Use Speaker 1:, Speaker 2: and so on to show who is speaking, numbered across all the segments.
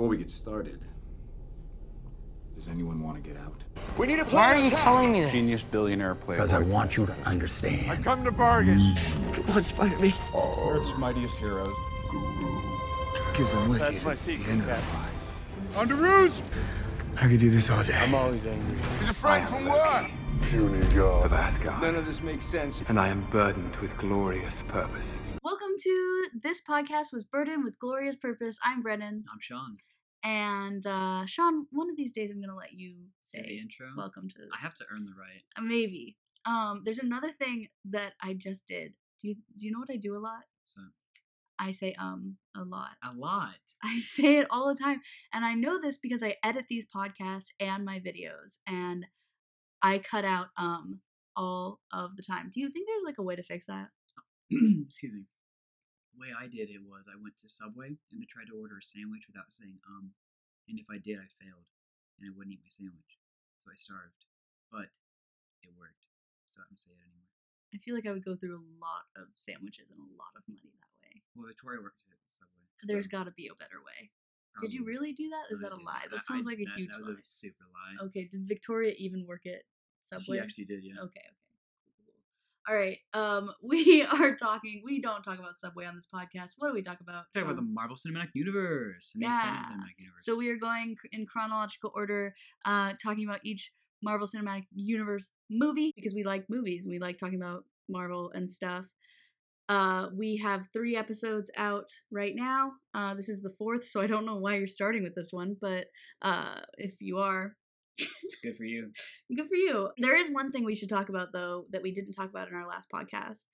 Speaker 1: Before we get started, does anyone want to get out?
Speaker 2: We need a
Speaker 3: Why are you
Speaker 2: attack.
Speaker 3: telling me this?
Speaker 1: Genius billionaire playboy.
Speaker 4: Because I want you to understand.
Speaker 2: I come to bargain.
Speaker 3: What's Spider-Man?
Speaker 1: Earth's mightiest heroes. Because I'm with
Speaker 2: That's
Speaker 1: you
Speaker 2: my
Speaker 1: at the
Speaker 2: secret,
Speaker 1: end of the
Speaker 2: Cap.
Speaker 1: fight.
Speaker 2: On the ruse.
Speaker 4: I could do this all day.
Speaker 2: I'm always angry.
Speaker 1: He's afraid from what?
Speaker 2: Puny God.
Speaker 1: Of Asgard.
Speaker 2: None of this makes sense.
Speaker 1: And I am burdened with glorious purpose.
Speaker 5: Welcome to this podcast was burdened with glorious purpose. I'm Brennen,
Speaker 6: I'm Sean.
Speaker 5: And uh, Sean. One of these days, I'm gonna let you
Speaker 6: Say the intro.
Speaker 5: welcome to.
Speaker 6: I have to earn the right.
Speaker 5: uh, maybe. Um, there's another thing that I just did. Do you do you know what I do a lot?
Speaker 6: So
Speaker 5: I say um a lot.
Speaker 6: a lot.
Speaker 5: I say it all the time, and I know this because I edit these podcasts and my videos, and I cut out um all of the time. Do you think there's like a way to fix that?
Speaker 6: Excuse me. The way I did it was I went to Subway and I tried to order a sandwich without saying um, and if I did, I failed, and I wouldn't eat my sandwich, so I starved. But it worked, so I don't say it anymore.
Speaker 5: I feel like I would go through a lot of sandwiches and a lot of money that way.
Speaker 6: Well, Victoria worked at Subway.
Speaker 5: There's got to be a better way. Did you really do that? Is
Speaker 6: No,
Speaker 5: that a lie? That
Speaker 6: I-
Speaker 5: sounds like a
Speaker 6: that-
Speaker 5: huge
Speaker 6: That
Speaker 5: lie.
Speaker 6: a super lie.
Speaker 5: Okay, did Victoria even work at Subway?
Speaker 6: She actually did, yeah.
Speaker 5: Okay. All right. Um, we are talking. We don't talk about Subway on this podcast. What do we talk about?
Speaker 6: Talk about the Marvel Cinematic Universe.
Speaker 5: Yeah.
Speaker 6: Cinematic Universe.
Speaker 5: So we are going in chronological order, uh, talking about each Marvel Cinematic Universe movie because we like movies. We like talking about Marvel and stuff. Uh, we have three episodes out right now. Uh, this is the fourth, so I don't know why you're starting with this one, but uh, if you are,
Speaker 6: good for you.
Speaker 5: good for you. There is one thing we should talk about though that we didn't talk about in our last podcast.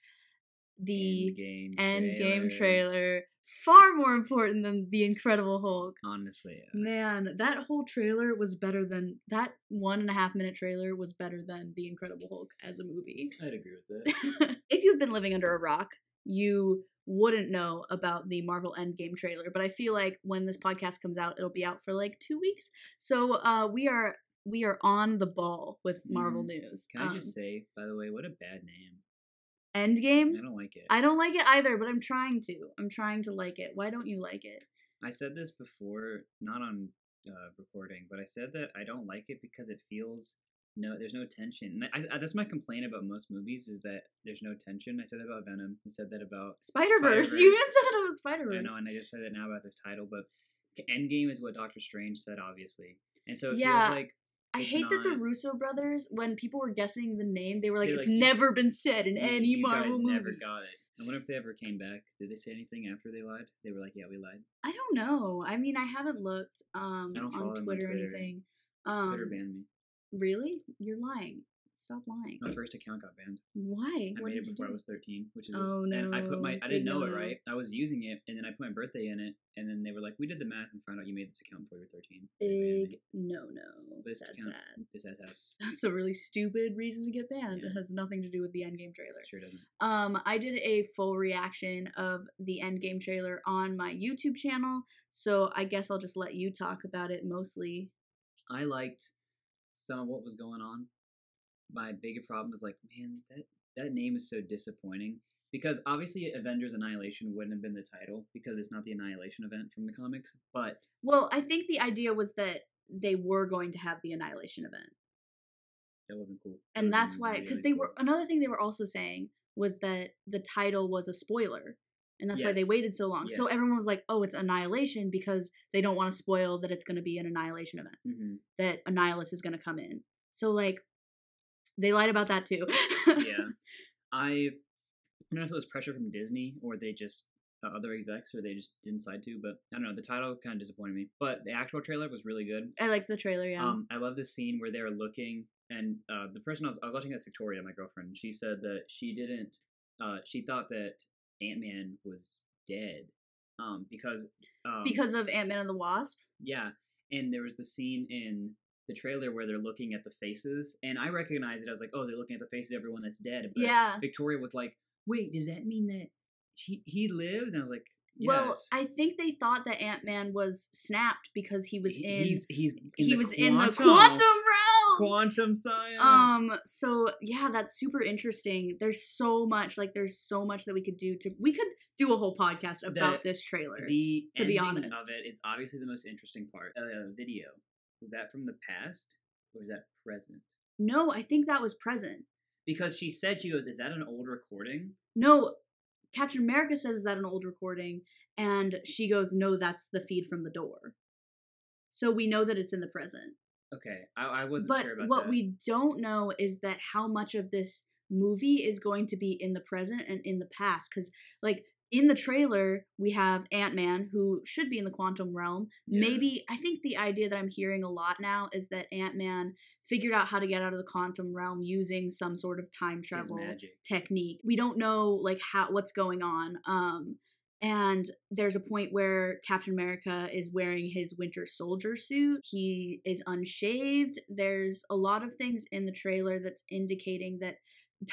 Speaker 5: The
Speaker 6: Endgame
Speaker 5: end game
Speaker 6: trailer.
Speaker 5: trailer, far more important than the Incredible Hulk.
Speaker 6: Honestly, yeah.
Speaker 5: Man, that whole trailer was better than that one and a half minute trailer was better than The Incredible Hulk as a movie.
Speaker 6: I'd agree with that.
Speaker 5: if you've been living under a rock, you wouldn't know about the Marvel Endgame trailer, but I feel like when this podcast comes out, it'll be out for like two weeks. So uh, we are we are on the ball with Marvel
Speaker 6: Mhm.
Speaker 5: news.
Speaker 6: Can I
Speaker 5: Um,
Speaker 6: just say, by the way, what a bad name.
Speaker 5: Endgame?
Speaker 6: I don't like it.
Speaker 5: I don't like it either, but I'm trying to. I'm trying to like it. Why don't you like it?
Speaker 6: I said this before, not on uh, recording, but I said that I don't like it because it feels no, there's no tension. And I, I, that's my complaint about most movies is that there's no tension. I said that about Venom. I said that about
Speaker 5: Spider Verse. You even said that was Spider Verse.
Speaker 6: I know, and I just said it now about this title, but Endgame is what Doctor Strange said, obviously, and so it
Speaker 5: Yeah,
Speaker 6: feels like
Speaker 5: I
Speaker 6: it's
Speaker 5: hate that the Russo brothers, when people were guessing the name, they were like,
Speaker 6: They're
Speaker 5: "It's
Speaker 6: like,
Speaker 5: never been said in any
Speaker 6: you
Speaker 5: Marvel
Speaker 6: guys
Speaker 5: movie."
Speaker 6: never got it. I wonder if they ever came back. Did they say anything after they lied? They were like, "Yeah, we lied."
Speaker 5: I don't know. I mean, I haven't looked um
Speaker 6: I
Speaker 5: on
Speaker 6: them on
Speaker 5: Twitter or anything. Um,
Speaker 6: Twitter banned me.
Speaker 5: Really? You're lying. Stop lying.
Speaker 6: My first account got banned.
Speaker 5: Why?
Speaker 6: I
Speaker 5: what
Speaker 6: made it before I was 13, which is
Speaker 5: Oh, no.
Speaker 6: and I put my. I didn't know it right. I was using it and then I put my birthday in it and then they were like, "We did the math and found out you made this account before you were 13."
Speaker 5: Big no no.
Speaker 6: This
Speaker 5: Sad
Speaker 6: account-
Speaker 5: sad.
Speaker 6: This house.
Speaker 5: That's a really stupid reason to get banned. It has nothing to do with the Endgame trailer.
Speaker 6: Sure doesn't.
Speaker 5: Um, I did a full reaction of the Endgame trailer on my YouTube channel, so I guess I'll just let you talk about it mostly.
Speaker 6: I liked some of what was going on. My bigger problem was like, man, that that name is so disappointing because obviously Avengers Annihilation wouldn't have been the title because it's not the Annihilation event from the comics, but
Speaker 5: Well, I think the idea was that they were going to have the Annihilation event.
Speaker 6: that would have cool.
Speaker 5: And that's why, because
Speaker 6: really
Speaker 5: they
Speaker 6: cool.
Speaker 5: were, another thing they were also saying was that the title was a spoiler. And that's why they waited so long. So everyone was like, oh, it's Annihilation because they don't want to spoil that it's going to be an Annihilation event,
Speaker 6: Mhm.
Speaker 5: that Annihilus is going to come in. So, like, they lied about that too.
Speaker 6: yeah. I, I don't know if it was pressure from Disney or they just uh, other execs or they just didn't decide to, but I don't know. The title kind of disappointed me, but the actual trailer was really good.
Speaker 5: I like the trailer, yeah.
Speaker 6: Um, I love the scene where they're looking, and uh, the person I was, I was watching with Victoria, my girlfriend. She said that she didn't. Uh, she thought that Ant Man was dead. Um, because um,
Speaker 5: because of Ant Man and the Wasp.
Speaker 6: yeah, and there was the scene in the trailer where they're looking at the faces, and I recognized it. I was like, oh, they're looking at the faces of everyone that's dead. But
Speaker 5: Yeah.
Speaker 6: Victoria was like, wait, does that mean that he he lived? And I was like,
Speaker 5: Well. I think they thought that Ant Man was snapped because he was
Speaker 6: He-
Speaker 5: in
Speaker 6: he's he's in
Speaker 5: he
Speaker 6: the
Speaker 5: was in the
Speaker 6: quantum-
Speaker 5: quantum realm.
Speaker 6: quantum science.
Speaker 5: Um. So yeah, that's super interesting. There's so much. Like, there's so much that we could do to. We could do a whole podcast about
Speaker 6: The-
Speaker 5: this trailer.
Speaker 6: The
Speaker 5: to be honest.
Speaker 6: of it is obviously the most interesting part. of the video was that from the past or is that present?
Speaker 5: no, I think that was present.
Speaker 6: Because she said she goes, "Is that an old recording?"
Speaker 5: No, Captain America says is that an old recording, and she goes, no, that's the feed from the door. So we know that it's in the present.
Speaker 6: Okay, I, I wasn't
Speaker 5: but
Speaker 6: sure about that.
Speaker 5: what
Speaker 6: that.
Speaker 5: we don't know is that how much of this movie is going to be in the present and in the past because like in the trailer we have ant-man who should be in the quantum realm
Speaker 6: Yeah.
Speaker 5: maybe i think the idea that i'm hearing a lot now is that ant-man figured out how to get out of the quantum realm using some sort of time travel technique. We don't know like how what's going on. Um and there's a point where Captain America is wearing his winter soldier suit. He is unshaved. There's a lot of things in the trailer that's indicating that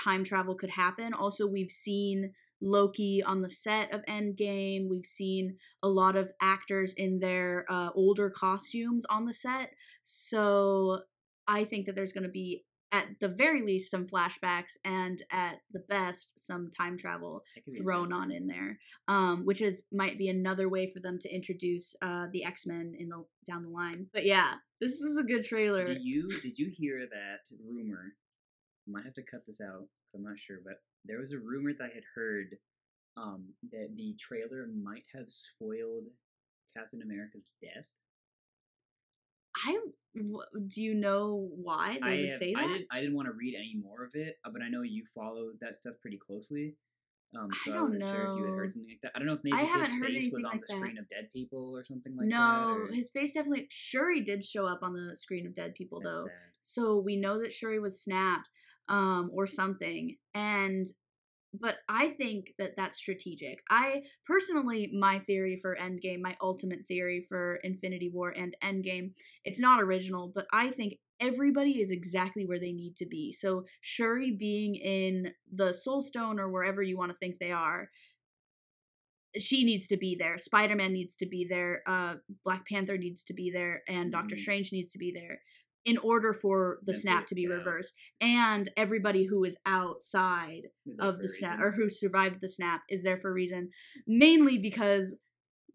Speaker 5: time travel could happen. Also, we've seen Loki on the set of Endgame. We've seen a lot of actors in their uh, older costumes on the set. So I think that there's going to be at the very least some flashbacks and at the best some time travel
Speaker 6: That could be
Speaker 5: thrown on in there um which is might be another way for them to introduce uh the x-men in the down the line but yeah this is a good trailer
Speaker 6: Did you did you hear that rumor? I might have to cut this out I'm not sure, but there was a rumor that I had heard um, that the trailer might have spoiled Captain America's death.
Speaker 5: I do you know why they
Speaker 6: I
Speaker 5: would
Speaker 6: have-
Speaker 5: say
Speaker 6: I
Speaker 5: that
Speaker 6: didn't I didn't want to read any more of it, uh, but I know you follow that stuff pretty closely. Um,
Speaker 5: I
Speaker 6: so I,
Speaker 5: don't
Speaker 6: wasn't sure if you had
Speaker 5: know.
Speaker 6: heard something like that. I don't know if maybe
Speaker 5: I
Speaker 6: his face was on
Speaker 5: like
Speaker 6: the
Speaker 5: that.
Speaker 6: screen of Dead People or something like that.
Speaker 5: no
Speaker 6: or-
Speaker 5: his face definitely shuri did show up on the screen of dead people
Speaker 6: That's
Speaker 5: though
Speaker 6: sad.
Speaker 5: so we know that shuri was snapped um or something and but i think that that's strategic. I personally my theory for endgame my ultimate theory for infinity war and endgame it's not original but i think everybody is exactly where they need to be. So shuri being in the soul stone or wherever you want to think they are she needs to be there. Spider-man needs to be there uh black panther needs to be there and doctor
Speaker 6: Mhm.
Speaker 5: strange needs to be there in order for the snap to be reversed and everybody who is outside
Speaker 6: Is
Speaker 5: of the snap
Speaker 6: reason?
Speaker 5: or who survived the snap is there for a reason mainly because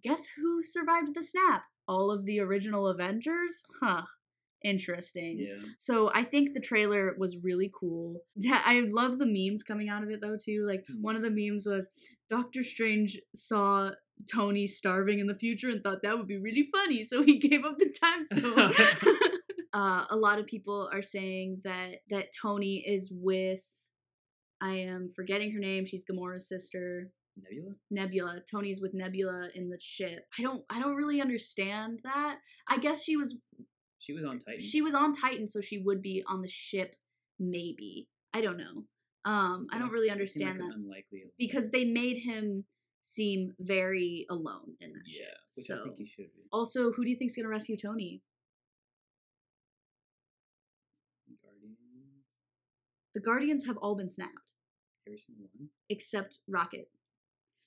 Speaker 5: guess who survived the snap all of the original avengers huh interesting
Speaker 6: Yeah.
Speaker 5: so I think the trailer was really cool. I love the memes coming out of it though too. Like
Speaker 6: Mhm.
Speaker 5: one of the memes was Doctor Strange saw Tony starving in the future and thought that would be really funny, so he gave up the time stone. uh, a lot of people are saying that that Tony is with. I am forgetting her name. She's Gamora's sister.
Speaker 6: Nebula.
Speaker 5: Nebula. Tony's with Nebula in the ship. I don't I don't really understand that. I guess she was
Speaker 6: She was on Titan.
Speaker 5: she was on Titan, so she would be on the ship, maybe. I don't know. Um, I don't really
Speaker 6: seemed like
Speaker 5: understand that
Speaker 6: Unlikely.
Speaker 5: because they made him seem very alone in that
Speaker 6: yeah,
Speaker 5: ship.
Speaker 6: which
Speaker 5: so,
Speaker 6: I think he should be.
Speaker 5: also, who do you think's gonna rescue Tony?
Speaker 6: Guardians.
Speaker 5: The Guardians have all been snapped
Speaker 6: Every single one.
Speaker 5: except Rocket.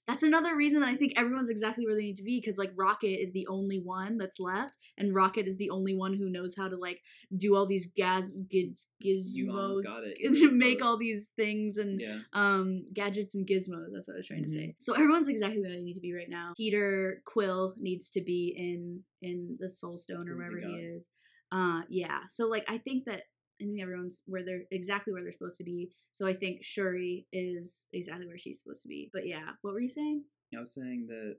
Speaker 5: That's another reason that I think everyone's exactly where they need to be because like Rocket is the only one that's left, and Rocket is the only one who knows how to like do all these gas giz, gizmos
Speaker 6: got it.
Speaker 5: to make all these things and
Speaker 6: Yeah.
Speaker 5: um gadgets and gizmos that's what i was trying to say
Speaker 6: Mhm.
Speaker 5: so everyone's exactly where they need to be right now peter quill needs to be in in the soul stone or wherever he is uh yeah so like i think that i think everyone's where they're exactly where they're supposed to be so i think shuri is exactly where she's supposed to be but yeah what were you saying
Speaker 6: I was saying that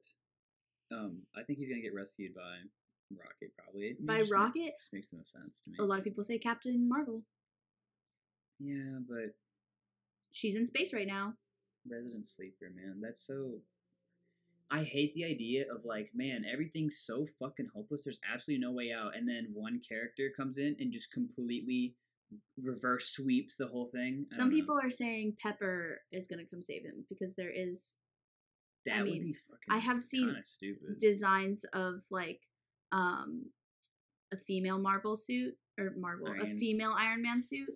Speaker 6: um, I think he's gonna get rescued by Rocket probably.
Speaker 5: By
Speaker 6: just
Speaker 5: rocket
Speaker 6: just makes no sense to me.
Speaker 5: a lot of people say captain marvel
Speaker 6: Yeah, but
Speaker 5: she's in space right now
Speaker 6: Resident Sleeper, man, that's so. I hate the idea of like, man, everything's so fucking hopeless. There's absolutely no way out, and then one character comes in and just completely reverse sweeps the whole thing.
Speaker 5: Some
Speaker 6: don't know.
Speaker 5: people are saying pepper is going to come save him because there is
Speaker 6: that
Speaker 5: I
Speaker 6: would
Speaker 5: mean,
Speaker 6: be fucking.
Speaker 5: I have seen
Speaker 6: stupid.
Speaker 5: designs of like um a female Marvel suit or Marvel a female Iron Man suit.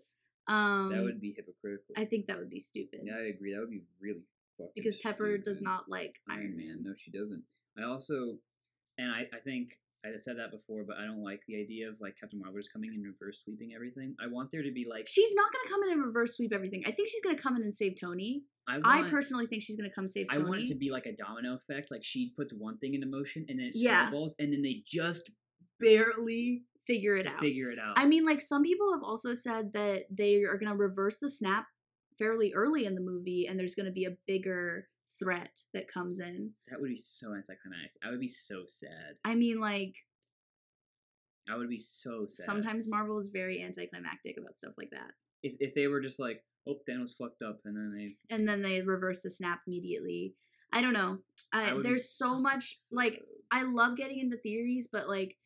Speaker 5: Um
Speaker 6: that would be hypocritical.
Speaker 5: I think that would be stupid
Speaker 6: yeah, I agree. That would be really fucking.
Speaker 5: because Pepper does not like
Speaker 6: Iron
Speaker 5: Iron
Speaker 6: Man.
Speaker 5: Man.
Speaker 6: No, she doesn't. I also, and I, I think I said that before, but I don't like the idea of like Captain Marvel just coming in reverse sweeping everything. I want there to be like
Speaker 5: She's not gonna come in and reverse sweep everything. I think she's gonna come in and save Tony.
Speaker 6: I,
Speaker 5: I personally think she's gonna come save Tony.
Speaker 6: I want it to be like a domino effect. Like she puts one thing into motion and then it
Speaker 5: Yeah.
Speaker 6: snowballs, and then they just barely
Speaker 5: figure it out.
Speaker 6: figure it out.
Speaker 5: I mean, like some people have also said that they are gonna reverse the snap fairly early in the movie, and there's gonna be a bigger threat that comes in.
Speaker 6: that would be so anticlimactic. I would be so sad.
Speaker 5: I mean, like
Speaker 6: I would be so sad.
Speaker 5: sometimes Marvel is very anticlimactic about stuff like that.
Speaker 6: if if they were just like, oh, Thanos fucked up, and then they
Speaker 5: and then they reverse the snap immediately. I don't know.
Speaker 6: I
Speaker 5: I, there's so much like I love getting into theories, but like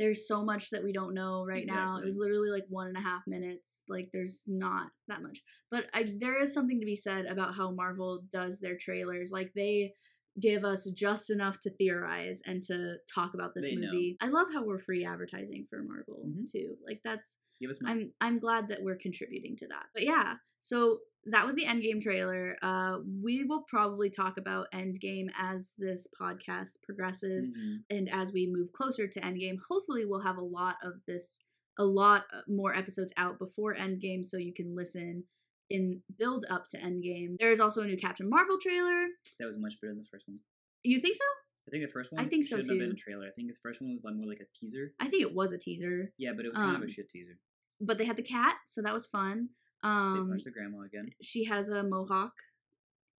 Speaker 5: there's so much that we don't know right now. It was literally like one and a half minutes. Like there's not that much, but I, there is something to be said about how Marvel does their trailers. Like they give us just enough to theorize and to talk about this
Speaker 6: They know.
Speaker 5: movie. I love how we're free advertising for Marvel
Speaker 6: Mhm.
Speaker 5: too. Like that's
Speaker 6: give us.
Speaker 5: I'm I'm glad that we're contributing to that. But yeah, so that was the Endgame trailer. Uh, we will probably talk about Endgame as this podcast progresses
Speaker 6: Mhm.
Speaker 5: and as we move closer to Endgame. Hopefully, we'll have a lot of this, a lot uh, more episodes out before Endgame, so you can listen in build up to Endgame. There is also a new Captain Marvel trailer.
Speaker 6: That was much better than the first one.
Speaker 5: You think so?
Speaker 6: I think the first one.
Speaker 5: I think so,
Speaker 6: have been a
Speaker 5: too.
Speaker 6: trailer. I think the first one was more like a teaser.
Speaker 5: I think it was a teaser,
Speaker 6: Yeah, but it was kind of
Speaker 5: Um,
Speaker 6: a shit teaser.
Speaker 5: but they had the cat, so that was fun.
Speaker 6: They
Speaker 5: Um,
Speaker 6: punched the grandma again.
Speaker 5: she has a mohawk.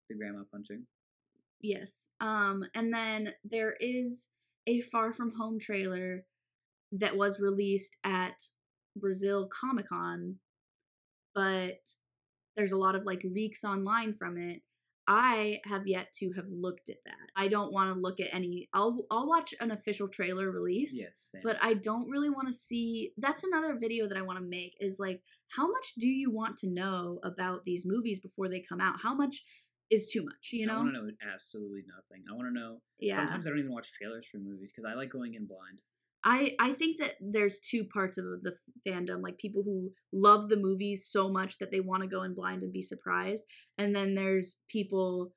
Speaker 6: The grandma punching.
Speaker 5: Yes. Um, and then there is a Far From Home trailer that was released at Brazil Comic Con, but there's a lot of like leaks online from it. I have yet to have looked at that. I don't want to look at any. I'll I'll watch an official trailer release.
Speaker 6: Yes. same.
Speaker 5: But I don't really want to see. That's another video that I want to make. Is like, how much do you want to know about these movies before they come out? How much is too much? You know?
Speaker 6: I want to know absolutely nothing. I want to know.
Speaker 5: yeah.
Speaker 6: Sometimes I don't even watch trailers for movies because I like going in blind.
Speaker 5: I I think that there's two parts of the fandom, like people who love the movies so much that they want to go in blind and be surprised, and then there's people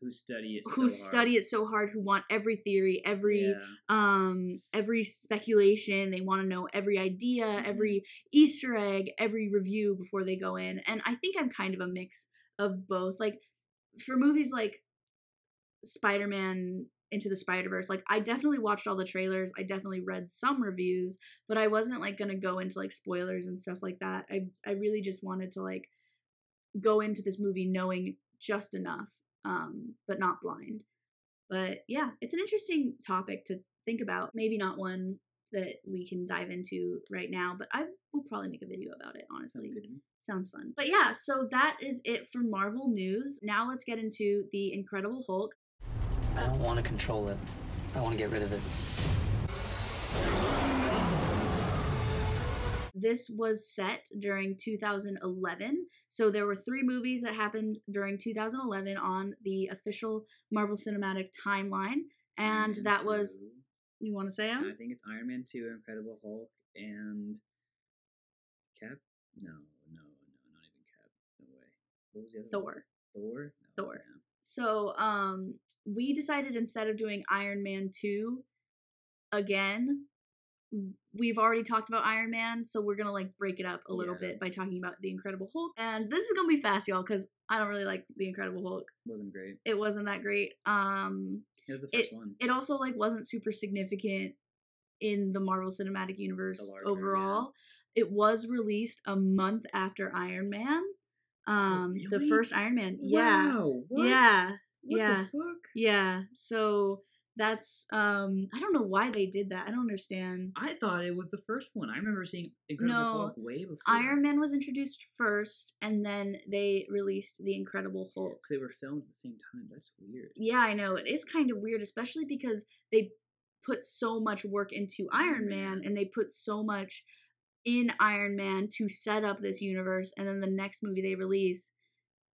Speaker 6: Who study it?
Speaker 5: who
Speaker 6: so hard.
Speaker 5: study it so hard, who want every theory, every
Speaker 6: Yeah.
Speaker 5: um every speculation, they want to know every idea,
Speaker 6: Mhm.
Speaker 5: every Easter egg, every review before they go in. And I think I'm kind of a mix of both. Like for movies like Spider-Man into the Spider-Verse, like I definitely watched all the trailers. I definitely read some reviews, but I wasn't like going to go into like spoilers and stuff like that. I I really just wanted to like go into this movie knowing just enough um but not blind. But yeah, it's an interesting topic to think about. Maybe not one that we can dive into right now, but I will probably make a video about it, honestly.
Speaker 6: Sounds good to me.
Speaker 5: Sounds fun. But yeah, so that is it for Marvel news. Now let's get into the Incredible Hulk.
Speaker 3: I don't want to control it. I want to get rid of it.
Speaker 5: This was set during 2011. So there were three movies that happened during 2011 on the official Marvel Cinematic timeline. And
Speaker 6: Man
Speaker 5: that was, you want to say them?
Speaker 6: I think it's Iron Man two, Incredible Hulk, and Cap. No, no, no, not even Cap. No way. What was the other? one?
Speaker 5: Thor.
Speaker 6: Thor. No,
Speaker 5: Thor.
Speaker 6: yeah.
Speaker 5: So um we decided instead of doing Iron Man 2 again, we've already talked about Iron Man, so we're gonna like break it up a little
Speaker 6: Yeah.
Speaker 5: bit by talking about the Incredible Hulk. And this is gonna be fast, y'all, because I don't really like the Incredible Hulk.
Speaker 6: It Wasn't great.
Speaker 5: It wasn't that great. Um
Speaker 6: It was the
Speaker 5: It-
Speaker 6: one.
Speaker 5: it also like wasn't super significant in the Marvel Cinematic Universe
Speaker 6: larger,
Speaker 5: overall. It was released a month after Iron Man. Um the
Speaker 6: Oh, really?
Speaker 5: first Iron Man. Yeah.
Speaker 6: Wow. What?
Speaker 5: Yeah.
Speaker 6: What
Speaker 5: yeah.
Speaker 6: the fuck?
Speaker 5: Yeah. So that's um I don't know why they did that. I don't understand.
Speaker 6: I thought it was the first one. I remember seeing Incredible
Speaker 5: No,
Speaker 6: Hulk way before.
Speaker 5: Iron Man was introduced first and then they released the Incredible Hulk.
Speaker 6: They were filmed at the same time. That's weird.
Speaker 5: Yeah, I know. It is kind of weird, especially because they put so much work into Iron Man. and they put so much in Iron Man to set up this universe and then the next movie they release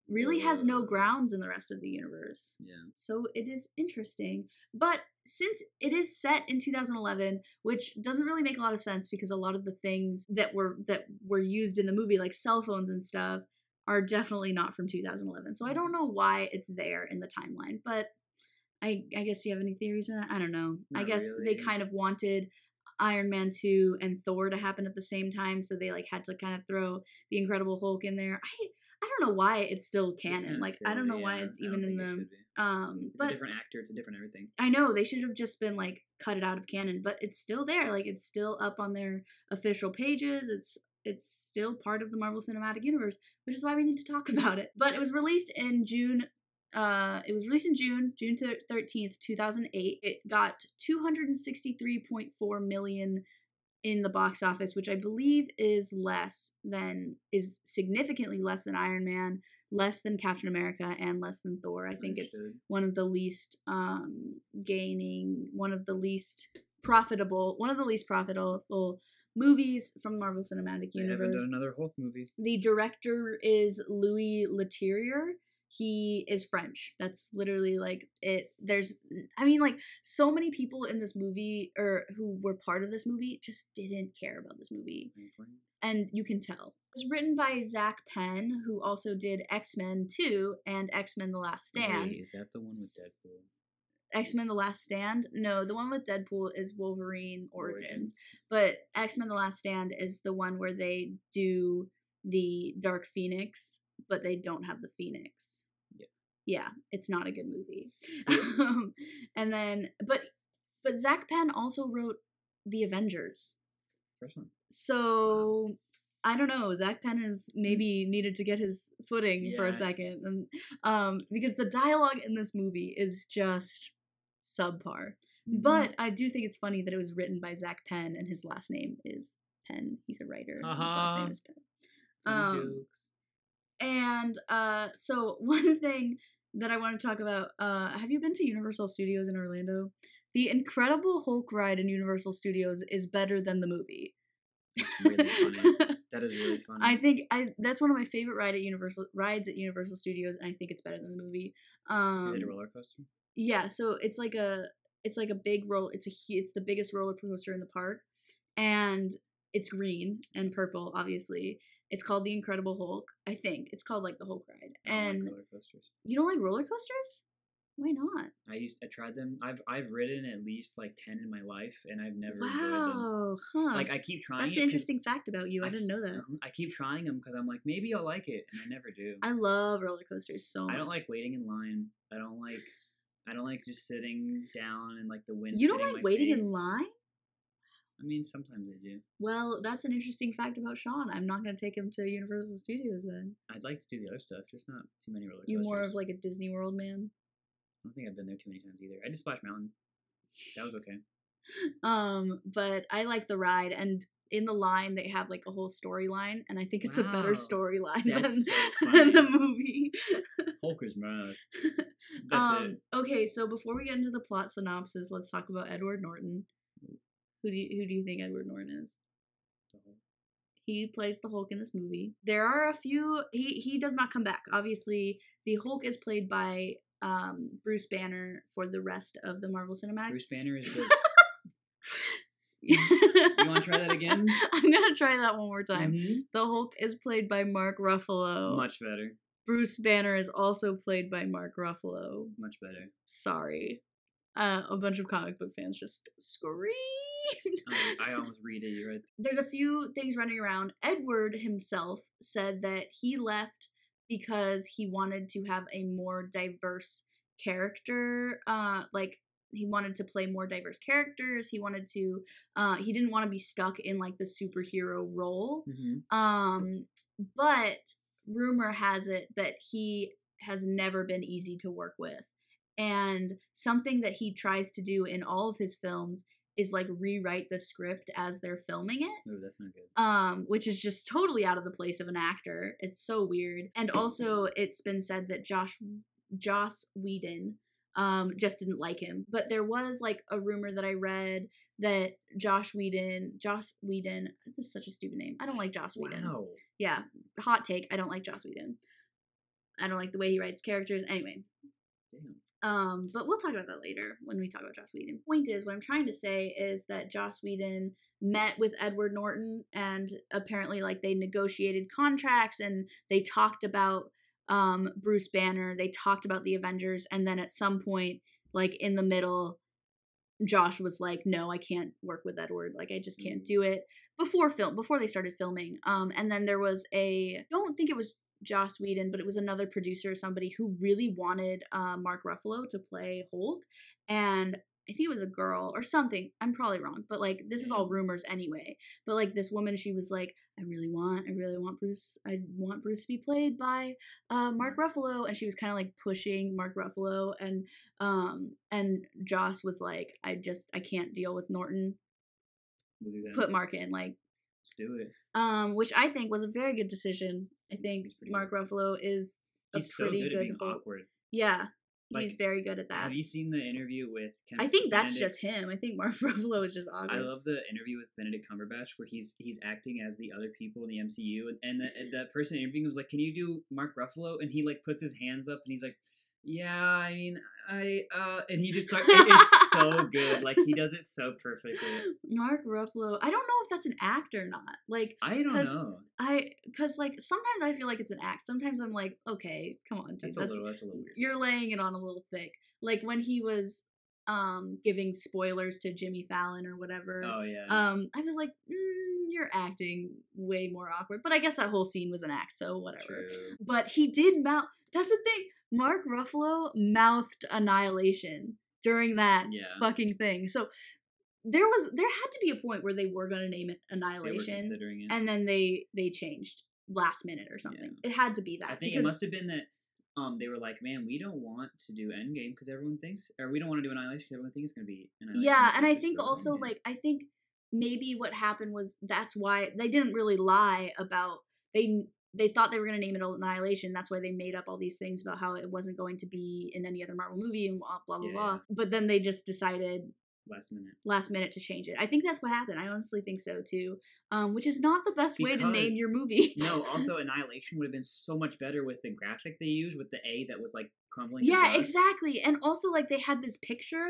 Speaker 5: really has no grounds in the rest of the universe.
Speaker 6: Yeah.
Speaker 5: So it is interesting. But since it is set in 2011, which doesn't really make a lot of sense because a lot of the things that were that were used in the movie like cell phones and stuff are definitely not from 2011. So I don't mm-hmm. know why it's there in the timeline, but I I guess you have any theories on that? I don't know. I
Speaker 6: Not
Speaker 5: guess they kind of wanted Iron Man 2 and Thor to happen at the same time, so they like had to kind of throw the Incredible Hulk in there. I I don't know why it's still
Speaker 6: It's
Speaker 5: canon.
Speaker 6: kinda
Speaker 5: like I don't know
Speaker 6: silly,
Speaker 5: why it's even in the um
Speaker 6: It's a
Speaker 5: but
Speaker 6: different actor. It's a different everything.
Speaker 5: I know they should have just been like cut it out of canon, but it's still there. Like it's still up on their official pages. It's it's still part of the Marvel Cinematic Universe, which is why we need to talk about it. But it was released in June. Uh, it was released in June, June thirteenth, two thousand eight. It got two hundred and sixty three point four million in the box office, which I believe is less than is significantly less than Iron Man, less than Captain America, and less than Thor. I think it's one of the least um gaining one of the least profitable one of the least profitable movies from Marvel Cinematic Universe.
Speaker 6: They haven't done another Hulk movie.
Speaker 5: The director is Louis Leterrier. He is French. That's literally like it. There's, I mean, like so many people in this movie or who were part of this movie just didn't care about this movie and you can tell. It was written by Zak Penn, who also did X Men 2 and X Men The Last Stand.
Speaker 6: Wait, is that the one with Deadpool?
Speaker 5: X Men The Last Stand? No, the one with Deadpool is Wolverine Origins. But X Men The Last Stand is the one where they do the Dark Phoenix, but they don't have the Phoenix.
Speaker 6: Yeah.
Speaker 5: Yeah, it's not a good movie. Um, and then, but but Zak Penn also wrote The Avengers.
Speaker 6: First one.
Speaker 5: So I don't know. Zak Penn has maybe needed to get his footing for a second, and um, because the dialogue in this movie is just subpar.
Speaker 6: Mm-hmm.
Speaker 5: But I do think it's funny that it was written by Zak Penn, and his last name is Penn. He's a writer. and His last name
Speaker 6: Uh-huh.
Speaker 5: is Penn. Um. And uh, so one thing that I want to talk about. Uh, have you been to Universal Studios in Orlando? The Incredible Hulk ride in Universal Studios is better than the movie.
Speaker 6: That's really funny. That is really funny.
Speaker 5: I think I that's one of my favorite ride at Universal rides at Universal Studios, and I think it's better than the movie. Um,
Speaker 6: a roller coaster?
Speaker 5: yeah, so it's like a it's like a big roll. It's a it's the biggest roller coaster in the park, and it's green and purple. Obviously, it's called the Incredible Hulk. I think it's called like the Hulk ride.
Speaker 6: I don't like
Speaker 5: And
Speaker 6: roller coasters.
Speaker 5: you don't like roller coasters? Why not?
Speaker 6: I used I tried them. I've I've ridden at least like ten in my life, and I've never.
Speaker 5: Wow, huh?
Speaker 6: Like I keep trying.
Speaker 5: that's an interesting fact about you. I, didn't know that.
Speaker 6: I keep trying them because I'm like maybe I'll like it, and I never do.
Speaker 5: I love roller coasters so much.
Speaker 6: I don't like waiting in line. I don't like. I don't like just sitting down and like the wind.
Speaker 5: You don't like waiting
Speaker 6: face.
Speaker 5: in line?
Speaker 6: I mean, sometimes I do.
Speaker 5: Well, that's an interesting fact about Sean. I'm not going to take him to Universal Studios then.
Speaker 6: I'd like to do the other stuff, just not too many roller coasters.
Speaker 5: You more of like a Disney World man.
Speaker 6: I don't think I've been there too many times either. I did Splash Mountain. That was okay.
Speaker 5: Um, but I like the ride and in the line they have like a whole storyline and I think it's a better storyline than,
Speaker 6: so
Speaker 5: than the movie.
Speaker 6: Hulk is mad. That's
Speaker 5: um
Speaker 6: it.
Speaker 5: okay, so before we get into the plot synopsis, let's talk about Edward Norton. Who do you, who do you think Edward Norton is? He plays the Hulk in this movie. There are a few. He he does not come back. Obviously, the Hulk is played by um, Bruce Banner for the rest of the Marvel Cinematic.
Speaker 6: Bruce Banner is the.
Speaker 5: you
Speaker 6: wanna try that again?
Speaker 5: I'm gonna try that one more time.
Speaker 6: Mhm.
Speaker 5: The Hulk is played by Mark Ruffalo.
Speaker 6: Much better.
Speaker 5: Bruce Banner is also played by Mark Ruffalo.
Speaker 6: Much better.
Speaker 5: Sorry. Uh, a bunch of comic book fans just
Speaker 6: I, I almost read it. Right.
Speaker 5: There's a few things running around. Edward himself said that he left because he wanted to have a more diverse character. Uh, like he wanted to play more diverse characters. He wanted to. Uh, he didn't want to be stuck in like the superhero role.
Speaker 6: Mm-hmm.
Speaker 5: Um, but rumor has it that he has never been easy to work with. And something that he tries to do in all of his films is like rewrite the script as they're filming it.
Speaker 6: Oh, that's not good.
Speaker 5: Um, which is just totally out of the place of an actor. It's so weird. And also it's been said that Josh Joss Whedon um just didn't like him. But there was like a rumor that I read that Josh Whedon, Joss Whedon, this is such a stupid name. I don't like Joss Whedon
Speaker 6: Wow.
Speaker 5: yeah, hot take. I don't like Joss Whedon. I don't like the way he writes characters. Anyway,
Speaker 6: Damn.
Speaker 5: Um, but we'll talk about that later when we talk about Joss Whedon. Point is, what I'm trying to say is that Joss Whedon met with Edward Norton, and apparently, like they negotiated contracts and they talked about um, Bruce Banner. They talked about the Avengers, and then at some point, like in the middle Josh was like, "No, I can't work with Edward. Like I just can't
Speaker 6: Mm.
Speaker 5: do it." Before film, before they started filming. Um and then there was a I don't think it was Joss Whedon, but it was another producer or somebody who really wanted uh, Mark Ruffalo to play Hulk and I think it was a girl or something. I'm probably wrong, but like this is all rumors anyway. But like this woman, she was like, I really want, I really want Bruce. I want Bruce to be played by uh, Mark Ruffalo, and she was kind of like pushing Mark Ruffalo, and um, and Joss was like, I just, I can't deal with Norton.
Speaker 6: We'll do that.
Speaker 5: Put Mark in, like,
Speaker 6: Let's do it.
Speaker 5: um, which I think was a very good decision. I think Mark Ruffalo is a
Speaker 6: He's so
Speaker 5: pretty
Speaker 6: good, at being
Speaker 5: Hulk.
Speaker 6: awkward.
Speaker 5: Yeah,
Speaker 6: Like,
Speaker 5: he's very good at that.
Speaker 6: Have you seen the interview with? Kenneth
Speaker 5: I think that's
Speaker 6: Benedict?
Speaker 5: just him. I think Mark Ruffalo is just awkward.
Speaker 6: I love the interview with Benedict Cumberbatch where he's he's acting as the other people in the MCU, and and the, the person interviewing him was like, "Can you do Mark Ruffalo?" And he like puts his hands up and he's like, "Yeah, I mean, I uh," and he just like it- it's so good, like he does it so perfectly.
Speaker 5: Mark Ruffalo. I don't know if that's an act or not. Like
Speaker 6: I don't know.
Speaker 5: I, cause like sometimes I feel like it's an act. Sometimes I'm like, okay, come on, dude,
Speaker 6: That's a little that's a little weird.
Speaker 5: you're laying it on a little thick. Like when he was um giving spoilers to Jimmy Fallon or whatever.
Speaker 6: Oh yeah.
Speaker 5: Um, I was like, mm, you're acting way more awkward. But I guess that whole scene was an act, so whatever.
Speaker 6: True.
Speaker 5: But he did mount. That's the thing. Mark Ruffalo mouthed annihilation during that
Speaker 6: Yeah.
Speaker 5: fucking thing. So there was there had to be a point where they were gonna name it annihilation,
Speaker 6: it.
Speaker 5: and then they they changed last minute or something. It had to be that.
Speaker 6: I think it must have been that um they were like, man, we don't want to do Endgame because everyone thinks, or we don't want to do Annihilation because everyone thinks it's gonna be Annihilation.
Speaker 5: Yeah, and I think also
Speaker 6: Endgame."
Speaker 5: like I think maybe what happened was that's why they didn't really lie about they they thought they were going to name it Annihilation. That's why they made up all these things about how it wasn't going to be in any other Marvel movie and blah blah blah.
Speaker 6: Yeah,
Speaker 5: blah.
Speaker 6: yeah.
Speaker 5: But then they just decided
Speaker 6: last minute.
Speaker 5: last minute to change it. I think that's what happened. I honestly think so too. Um, which is not the best way to name your movie.
Speaker 6: No, also Annihilation would have been so much better with the graphic they used with the A that was like crumbling.
Speaker 5: yeah, exactly. And also like they had this picture.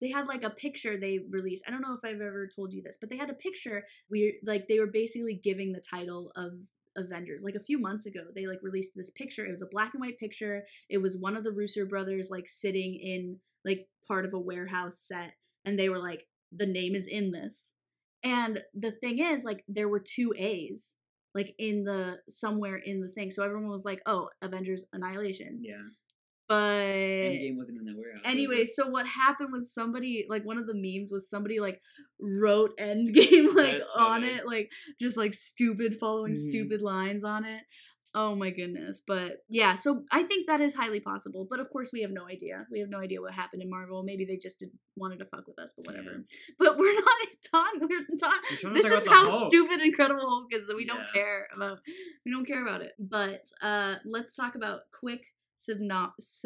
Speaker 5: They had like a picture they released. I don't know if I've ever told you this, but they had a picture where like they were basically giving the title of Avengers. Like a few months ago, they like released this picture. It was a black and white picture. It was one of the Russo brothers like sitting in like part of a warehouse set and they were like the name is in this. And the thing is like there were two A's like in the somewhere in the thing. So everyone was like, "Oh, Avengers Annihilation."
Speaker 6: Yeah.
Speaker 5: But
Speaker 6: Endgame wasn't in the warehouse.
Speaker 5: anyway, so what happened was somebody like one of the memes was somebody like wrote Endgame like on it, like just like stupid following
Speaker 6: Mhm.
Speaker 5: stupid lines on it. Oh my goodness. But yeah, so I think that is highly possible. But of course we have no idea. We have no idea what happened in Marvel. Maybe they just did, wanted to fuck with us, but whatever.
Speaker 6: Yeah.
Speaker 5: But we're not talking we're talking
Speaker 6: We're trying to
Speaker 5: this is how
Speaker 6: Hulk.
Speaker 5: stupid Incredible Hulk is that we don't care about we don't care about it. But uh let's talk about quick synopsis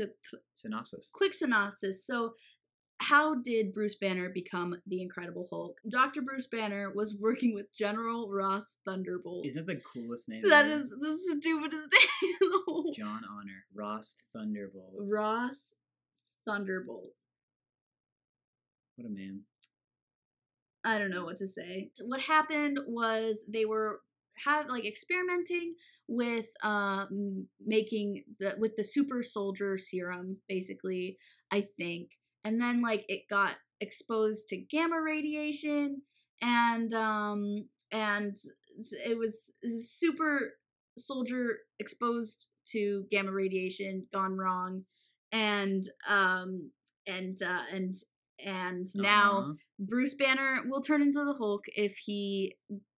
Speaker 6: synopsis.
Speaker 5: quick synopsis. So, how did Bruce Banner become the Incredible Hulk? Dr. Bruce Banner was working with General Ross Thunderbolt.
Speaker 6: Isn't the coolest name?
Speaker 5: that
Speaker 6: ever?
Speaker 5: is the stupidest name in the whole
Speaker 6: John Honor, Ross Thunderbolt.
Speaker 5: Ross Thunderbolt.
Speaker 6: What a man.
Speaker 5: I don't know what to say. What happened was they were have like experimenting with um making the with the super soldier serum basically, I think. And then like it got exposed to gamma radiation and um and it was, it was super soldier exposed to gamma radiation gone wrong and um and uh and and now
Speaker 6: Uh-huh.
Speaker 5: Bruce Banner will turn into the Hulk if he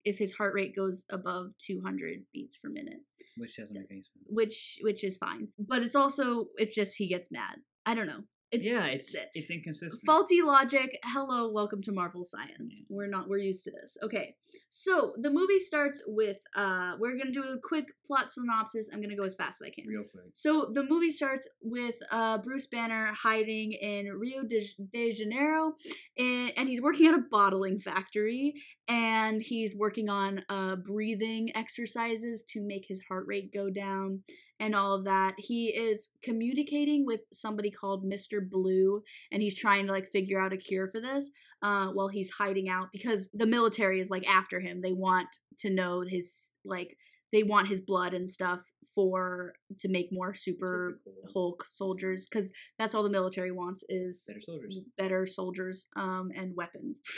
Speaker 5: if his heart rate goes above 200 beats per minute,
Speaker 6: which doesn't make any sense.
Speaker 5: which which is fine. But it's also it just he gets mad. I don't know. It's
Speaker 6: yeah, it's it's inconsistent.
Speaker 5: faulty logic. Hello, welcome to Marvel Science.
Speaker 6: Yeah.
Speaker 5: We're not we're used to this. Okay. So, the movie starts with uh we're going to do a quick plot synopsis. I'm going to go as fast as I can.
Speaker 6: Real quick.
Speaker 5: So the movie starts with uh, Bruce Banner hiding in Rio de, de Janeiro, and, and he's working at a bottling factory, and he's working on uh, breathing exercises to make his heart rate go down, and all of that. He is communicating with somebody called Mister Blue, and he's trying to like figure out a cure for this. Uh, while he's hiding out because the military is like after him. They want to know his like they want his blood and stuff for to make more super
Speaker 6: Typical.
Speaker 5: Hulk soldiers because that's all the military wants is
Speaker 6: Better soldiers.
Speaker 5: better soldiers um and weapons.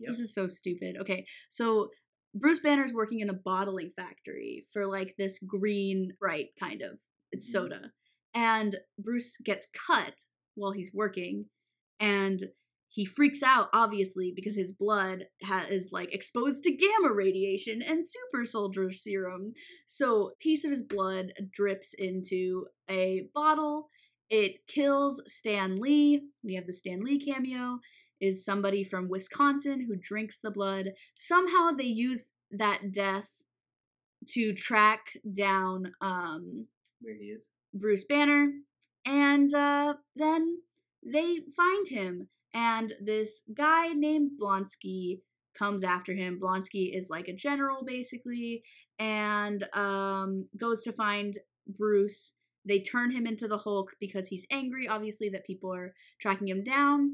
Speaker 6: Yep.
Speaker 5: This is so stupid. Okay, so Bruce Banner's working in a bottling factory for like this green right kind of. It's
Speaker 6: Mhm.
Speaker 5: soda. And Bruce gets cut while he's working and he freaks out obviously because his blood ha- is like exposed to gamma radiation and super soldier serum. So a piece of his blood drips into a bottle. It kills stan lee. We have the stan lee cameo is somebody from wisconsin who drinks the blood somehow they use that death to track down um
Speaker 6: Where he is.
Speaker 5: Bruce Banner, and uh, then they find him, and this guy named Blonsky comes after him. Blonsky is like a general, basically, and um, goes to find Bruce. They turn him into the Hulk because he's angry, obviously, that people are tracking him down.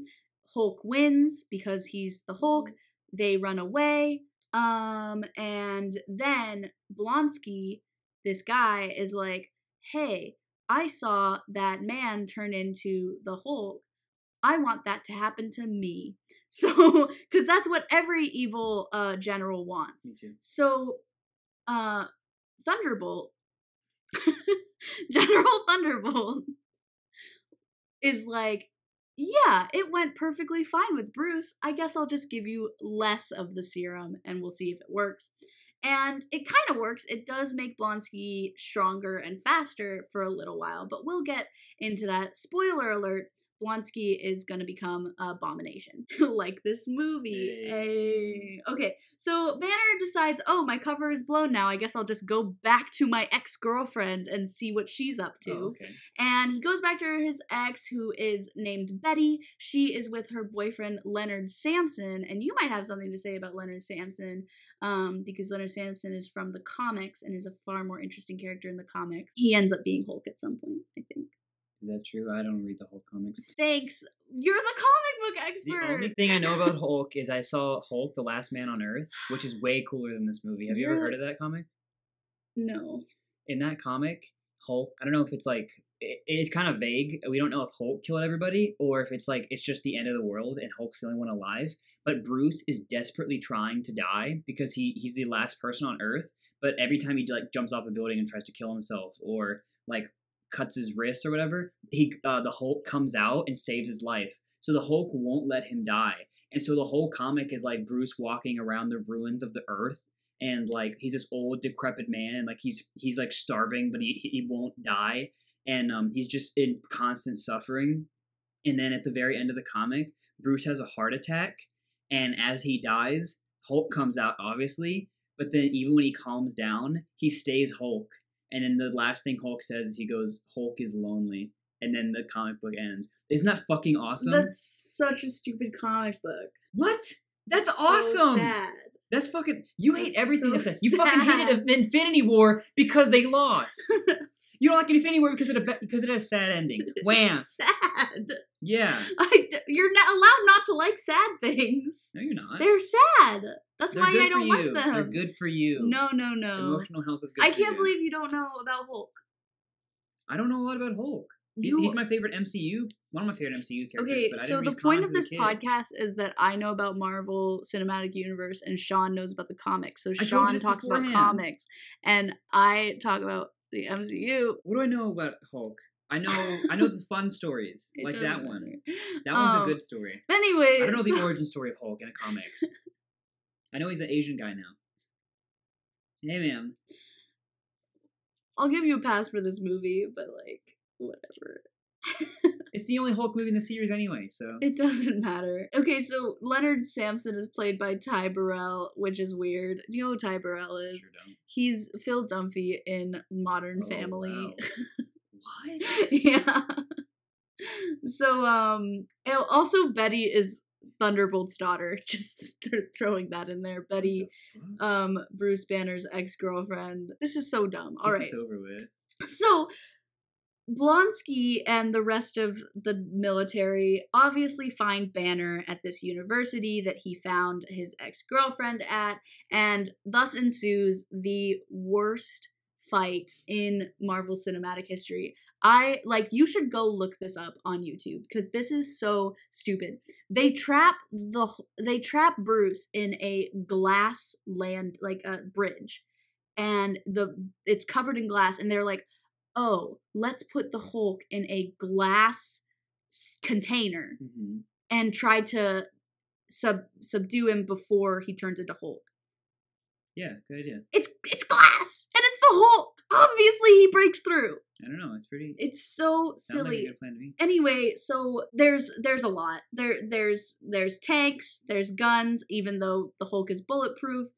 Speaker 5: Hulk wins because he's the Hulk. They run away. Um, and then Blonsky, this guy, is like, hey, I saw that man turn into the Hulk. I want that to happen to me. So, because that's what every evil uh, general wants.
Speaker 6: Me too.
Speaker 5: So, uh, Thunderbolt, General Thunderbolt, is like, yeah, it went perfectly fine with Bruce. I guess I'll just give you less of the serum and we'll see if it works. And it kind of works. It does make Blonsky stronger and faster for a little while, but we'll get into that. Spoiler alert Blonsky is going to become a Abomination, like this movie.
Speaker 6: Hey.
Speaker 5: Hey. Okay, so Banner decides, oh, my cover is blown now. I guess I'll just go back to my ex girlfriend and see what she's up to.
Speaker 6: Oh, okay.
Speaker 5: And he goes back to his ex, who is named Betty. She is with her boyfriend Leonard Samson, and you might have something to say about Leonard Samson, um, because Leonard Samson is from the comics and is a far more interesting character in the comics. He ends up being Hulk at some point, I think.
Speaker 6: Is that true? I don't read the whole comics.
Speaker 5: Thanks, you're the comic book expert.
Speaker 6: The only thing I know about Hulk is I saw Hulk: The Last Man on Earth, which is way cooler than this movie. Have you ever heard of that comic?
Speaker 5: no,
Speaker 6: In that comic, Hulk. I don't know if it's like it, it's kind of vague. We don't know if Hulk killed everybody or if it's like it's just the end of the world and Hulk's the only one alive. But Bruce is desperately trying to die because he he's the last person on Earth. But every time he like jumps off a building and tries to kill himself or like cuts his wrist or whatever, he uh, the Hulk comes out and saves his life. So the Hulk won't let him die. And so the whole comic is like Bruce walking around the ruins of the Earth and like he's this old decrepit man and like he's he's like starving but he he won't die. And um he's just in constant suffering. And then at the very end of the comic Bruce has a heart attack. And as he dies Hulk comes out obviously. But then even when he calms down he stays Hulk and then the last thing Hulk says is he goes Hulk is lonely and then the comic book ends isn't that fucking awesome
Speaker 5: that's such a stupid comic book.
Speaker 6: what that's
Speaker 5: So
Speaker 6: awesome
Speaker 5: sad.
Speaker 6: that's fucking. You hate
Speaker 5: That's
Speaker 6: everything.
Speaker 5: so
Speaker 6: you fucking hated Infinity War because they lost. you don't like Infinity War because it a, because it had a sad ending. Wham.
Speaker 5: sad.
Speaker 6: Yeah.
Speaker 5: I you're not allowed not to like sad things.
Speaker 6: No, you're not.
Speaker 5: They're sad. That's
Speaker 6: They're
Speaker 5: why I don't like them.
Speaker 6: They're good for you.
Speaker 5: No, no, no.
Speaker 6: Emotional health is good.
Speaker 5: I can't
Speaker 6: you.
Speaker 5: believe you don't know about Hulk.
Speaker 6: I don't know a lot about Hulk. He's,
Speaker 5: You-
Speaker 6: he's my favorite MCU. One of my favorite MCU characters.
Speaker 5: Okay,
Speaker 6: but I
Speaker 5: so the point of this
Speaker 6: kid.
Speaker 5: podcast is that I know about Marvel Cinematic Universe and Sean knows about the comics. So
Speaker 6: you
Speaker 5: Sean talks about comics and I talk about the MCU.
Speaker 6: What do I know about Hulk? I know I know the fun stories, like that one.
Speaker 5: matter.
Speaker 6: That one's
Speaker 5: Um,
Speaker 6: a good story.
Speaker 5: Anyway,
Speaker 6: I don't know the origin story of Hulk in the comics. I know he's an Asian guy now. Hey, man.
Speaker 5: I'll give you a pass for this movie, but like whatever.
Speaker 6: It's the only Hulk movie in the series anyway, so.
Speaker 5: It doesn't matter. Okay, so Leonard Samson is played by Ty Burrell, which is weird. Do you know who Ty Burrell is?
Speaker 6: Sure.
Speaker 5: He's Phil Dunphy in Modern
Speaker 6: Oh,
Speaker 5: Family.
Speaker 6: wow. What?
Speaker 5: yeah. So um also Betty is Thunderbolt's daughter. Just throwing that in there. Betty, um, Bruce Banner's ex-girlfriend. This is so dumb. All right.
Speaker 6: Over with.
Speaker 5: So Blonsky and the rest of the military obviously find Banner at this university that he found his ex girlfriend at, and thus ensues the worst fight in Marvel Cinematic History. I like you should go look this up on YouTube because this is so stupid. They trap the they trap Bruce in a glass land like a bridge and the it's covered in glass and they're like, "Oh, let's put the Hulk in a glass container
Speaker 6: hmm
Speaker 5: and try to sub subdue him before he turns into Hulk."
Speaker 6: Yeah, good idea.
Speaker 5: It's it's glass and it's the Hulk. Obviously, he breaks through.
Speaker 6: I don't know. It's pretty.
Speaker 5: It's so
Speaker 6: like
Speaker 5: silly.
Speaker 6: good plan to me.
Speaker 5: anyway, so there's there's a lot. There there's there's tanks, there's guns, even though the Hulk is bulletproof,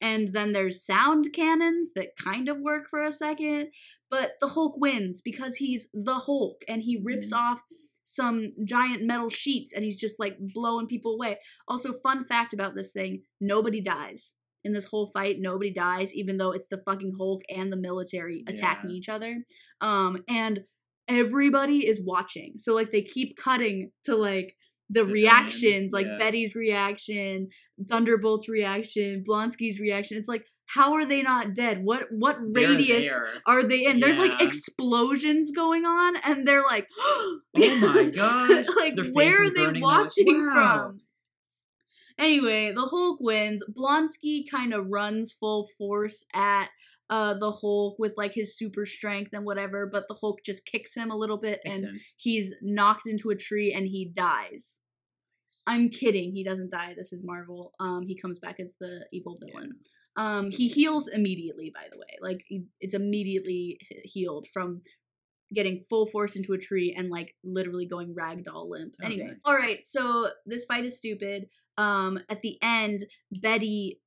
Speaker 5: and then there's sound cannons that kind of work for a second, but the Hulk wins because he's the Hulk and he rips
Speaker 6: Mhm.
Speaker 5: off some giant metal sheets and he's just like blowing people away. Also, fun fact about this thing, nobody dies. In this whole fight, nobody dies, even though it's the fucking Hulk and the military attacking
Speaker 6: Yeah.
Speaker 5: each other. Um, and everybody is watching. So like they keep cutting to like the
Speaker 6: Civilians,
Speaker 5: reactions, like
Speaker 6: yeah.
Speaker 5: Betty's reaction, Thunderbolt's reaction, Blonsky's reaction. It's like, how are they not dead? What what
Speaker 6: They're
Speaker 5: radius
Speaker 6: there.
Speaker 5: are they in? There's like explosions going on, and they're like,
Speaker 6: Oh my gosh,
Speaker 5: like where are they watching
Speaker 6: Wow.
Speaker 5: from? Anyway, the Hulk wins. Blonsky kind of runs full force at uh the Hulk with like his super strength and whatever, but the Hulk just kicks him a little bit
Speaker 6: Makes
Speaker 5: and
Speaker 6: sense.
Speaker 5: he's knocked into a tree and he dies. I'm kidding. He doesn't die. This is Marvel. Um, he comes back as the evil villain. Um, he heals immediately. By the way, like he- it's immediately healed from getting full force into a tree and like literally going ragdoll limp.
Speaker 6: Oh,
Speaker 5: anyway, all right. So this fight is stupid. Um, at the end, Betty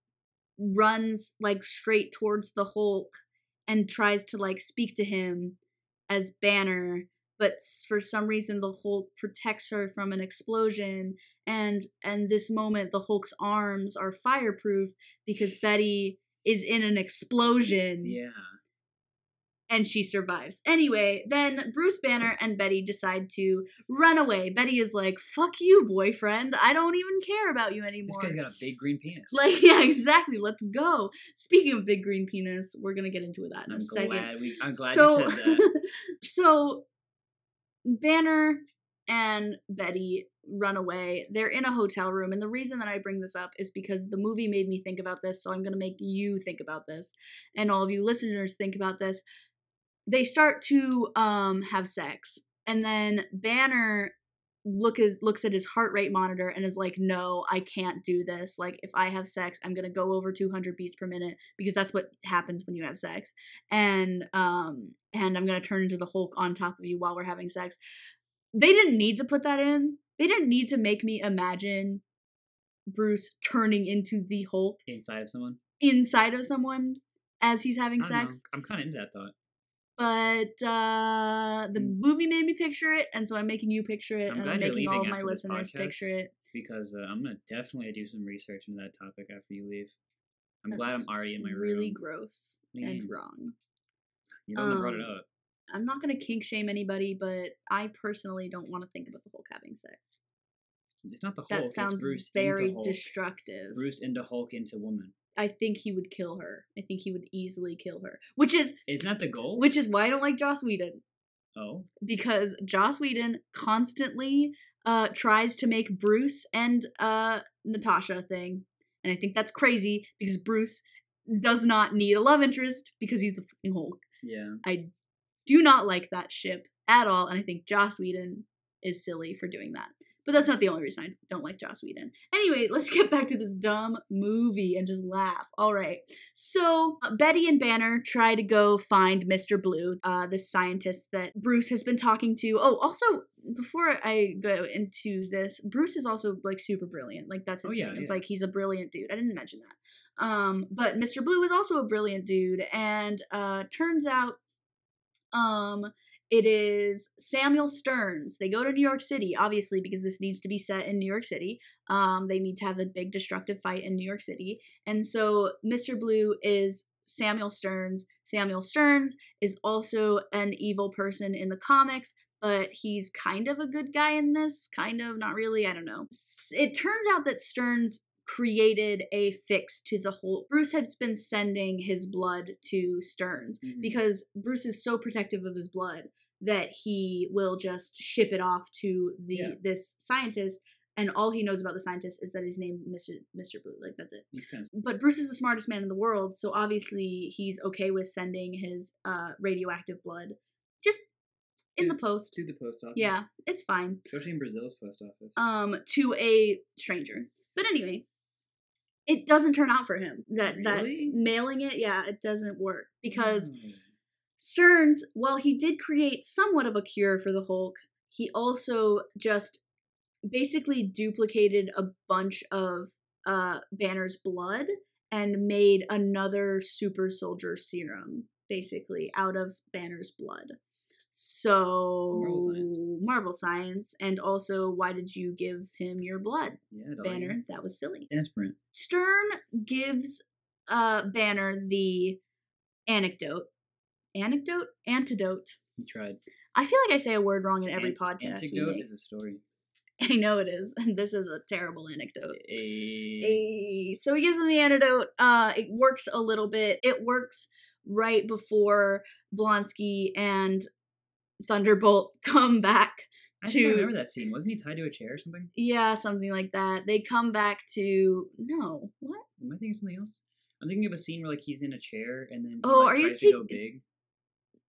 Speaker 5: runs like straight towards the Hulk and tries to like speak to him as Banner, but for some reason the Hulk protects her from an explosion and and this moment the Hulk's arms are fireproof because Betty is in an explosion
Speaker 6: Yeah.
Speaker 5: And she survives. Anyway, then Bruce Banner and Betty decide to run away. Betty is like, "Fuck you, boyfriend. I don't even care about you anymore.
Speaker 6: This
Speaker 5: anymore."
Speaker 6: guy's got a big green penis.
Speaker 5: Like, yeah, exactly. Let's go. Speaking of big green penis, we're gonna get into that in
Speaker 6: I'm
Speaker 5: a second.
Speaker 6: we. I'm glad
Speaker 5: so,
Speaker 6: you said that.
Speaker 5: so Banner and Betty run away. They're in a hotel room, and the reason that I bring this up is because the movie made me think about this. So I'm gonna make you think about this, and all of you listeners think about this. They start to um have sex, and then Banner look is looks at his heart rate monitor and is like, "No, I can't do this. Like, if I have sex, I'm gonna go over 200 beats per minute because that's what happens when you have sex." And um, and I'm gonna turn into the Hulk on top of you while we're having sex. They didn't need to put that in. They didn't need to make me imagine Bruce turning into the Hulk
Speaker 6: Inside of someone.
Speaker 5: inside of someone as he's having
Speaker 6: don't know.
Speaker 5: sex.
Speaker 6: I'm kind of into that thought.
Speaker 5: But uh the
Speaker 6: Mm.
Speaker 5: movie made me picture it, and so I'm making you picture it,
Speaker 6: I'm
Speaker 5: and I'm making all of my listeners picture it.
Speaker 6: because uh, I'm gonna definitely do some research into that topic after you leave. I'm glad I'm already in my
Speaker 5: really
Speaker 6: room.
Speaker 5: gross
Speaker 6: Yeah.
Speaker 5: and wrong.
Speaker 6: You I brought it
Speaker 5: um,
Speaker 6: up.
Speaker 5: I'm not gonna kink shame anybody, but I personally don't want to think about the Hulk having sex.
Speaker 6: It's not the Hulk.
Speaker 5: That
Speaker 6: it's
Speaker 5: sounds
Speaker 6: Bruce
Speaker 5: very destructive.
Speaker 6: Bruce into Hulk into woman.
Speaker 5: I think he would kill her. I think he would easily kill her. Which is
Speaker 6: Isn't that the goal?
Speaker 5: which is why I don't like Joss Whedon.
Speaker 6: oh,
Speaker 5: Because Joss Whedon constantly uh tries to make Bruce and uh Natasha a thing. And I think that's crazy because Bruce does not need a love interest because he's the fucking Hulk.
Speaker 6: yeah.
Speaker 5: I do not like that ship at all, and I think Joss Whedon is silly for doing that. But that's not the only reason I don't like Joss Whedon. Anyway, let's get back to this dumb movie and just laugh. All right. So uh, Betty and Banner try to go find Mr. Blue, uh, this scientist that Bruce has been talking to. Oh, also before I go into this, Bruce is also like super brilliant. Like that's his
Speaker 6: Oh, yeah,
Speaker 5: thing. It's
Speaker 6: yeah.
Speaker 5: like he's a brilliant dude. I didn't mention that. Um, but Mr. Blue is also a brilliant dude, and uh, turns out um it is Samuel Stearns. They go to New York City, obviously, because this needs to be set in New York City. Um, they need to have a big destructive fight in New York City. And so Mr. Blue is Samuel Stearns. Samuel Stearns is also an evil person in the comics, but he's kind of a good guy in this, kind of, not really, I don't know. It turns out that Stearns created a fix to the whole. Bruce has been sending his blood to Stearns
Speaker 6: Mhm.
Speaker 5: because Bruce is so protective of his blood that he will just ship it off to the
Speaker 6: Yeah.
Speaker 5: this scientist and all he knows about the scientist is that he's named Mr. Mr. Blue like that's it.
Speaker 6: Kind of
Speaker 5: But Bruce is the smartest man in the world, so obviously he's okay with sending his uh radioactive blood just in the post.
Speaker 6: to the post office.
Speaker 5: Yeah, it's fine.
Speaker 6: especially in Brazil's post office.
Speaker 5: Um to a stranger. But anyway, it doesn't turn out for him. That
Speaker 6: Really?
Speaker 5: that mailing it, yeah, it doesn't work because
Speaker 6: Oh.
Speaker 5: Stearns, while he did create somewhat of a cure for the Hulk, he also just basically duplicated a bunch of uh, Banner's blood and made another super soldier serum, basically, out of Banner's blood. So,
Speaker 6: Marvel science.
Speaker 5: Marvel science. And also, why did you give him your blood,
Speaker 6: yeah.
Speaker 5: Banner? That was silly.
Speaker 6: Desperate.
Speaker 5: Stern gives uh Banner the anecdote. Anecdote? Antidote.
Speaker 6: He tried.
Speaker 5: I feel like I say a word wrong in every
Speaker 6: Ant-
Speaker 5: podcast.
Speaker 6: Antidote is a story.
Speaker 5: I know it is, and this is a terrible anecdote.
Speaker 6: A,
Speaker 5: So he gives him the antidote. Uh, it works a little bit. It works right before Blonsky and Thunderbolt come back
Speaker 6: I think I
Speaker 5: to
Speaker 6: remember that scene. Wasn't he tied to a chair or something?
Speaker 5: yeah, something like that. They come back to no what?
Speaker 6: Am I thinking of something else? I'm thinking of a scene where like he's in a chair and then he,
Speaker 5: Oh,
Speaker 6: like,
Speaker 5: are you
Speaker 6: to go big.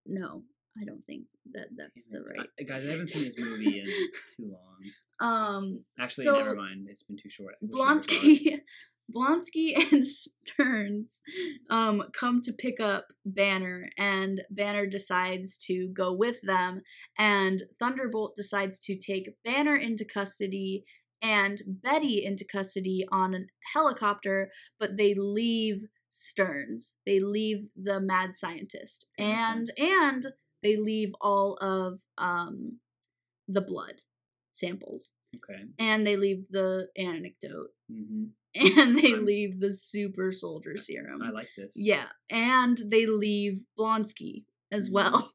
Speaker 5: No, I don't think that that's the right.
Speaker 6: I, guys, I haven't seen this movie in too long.
Speaker 5: Um,
Speaker 6: Actually,
Speaker 5: so
Speaker 6: never mind. It's been too short. I wish I never saw it.
Speaker 5: Blonsky, Blonsky and Stearns um come to pick up Banner, and Banner decides to go with them, and Thunderbolt decides to take Banner into custody and Betty into custody on a helicopter, but they leave Stearns. They leave the mad scientist, and and they leave all of um the blood samples.
Speaker 6: Okay.
Speaker 5: and they leave the anecdote.
Speaker 6: Hmm
Speaker 5: and they
Speaker 6: I'm-
Speaker 5: leave the super soldier serum.
Speaker 6: I like this.
Speaker 5: yeah, and they leave Blonsky as
Speaker 6: Mhm.
Speaker 5: well.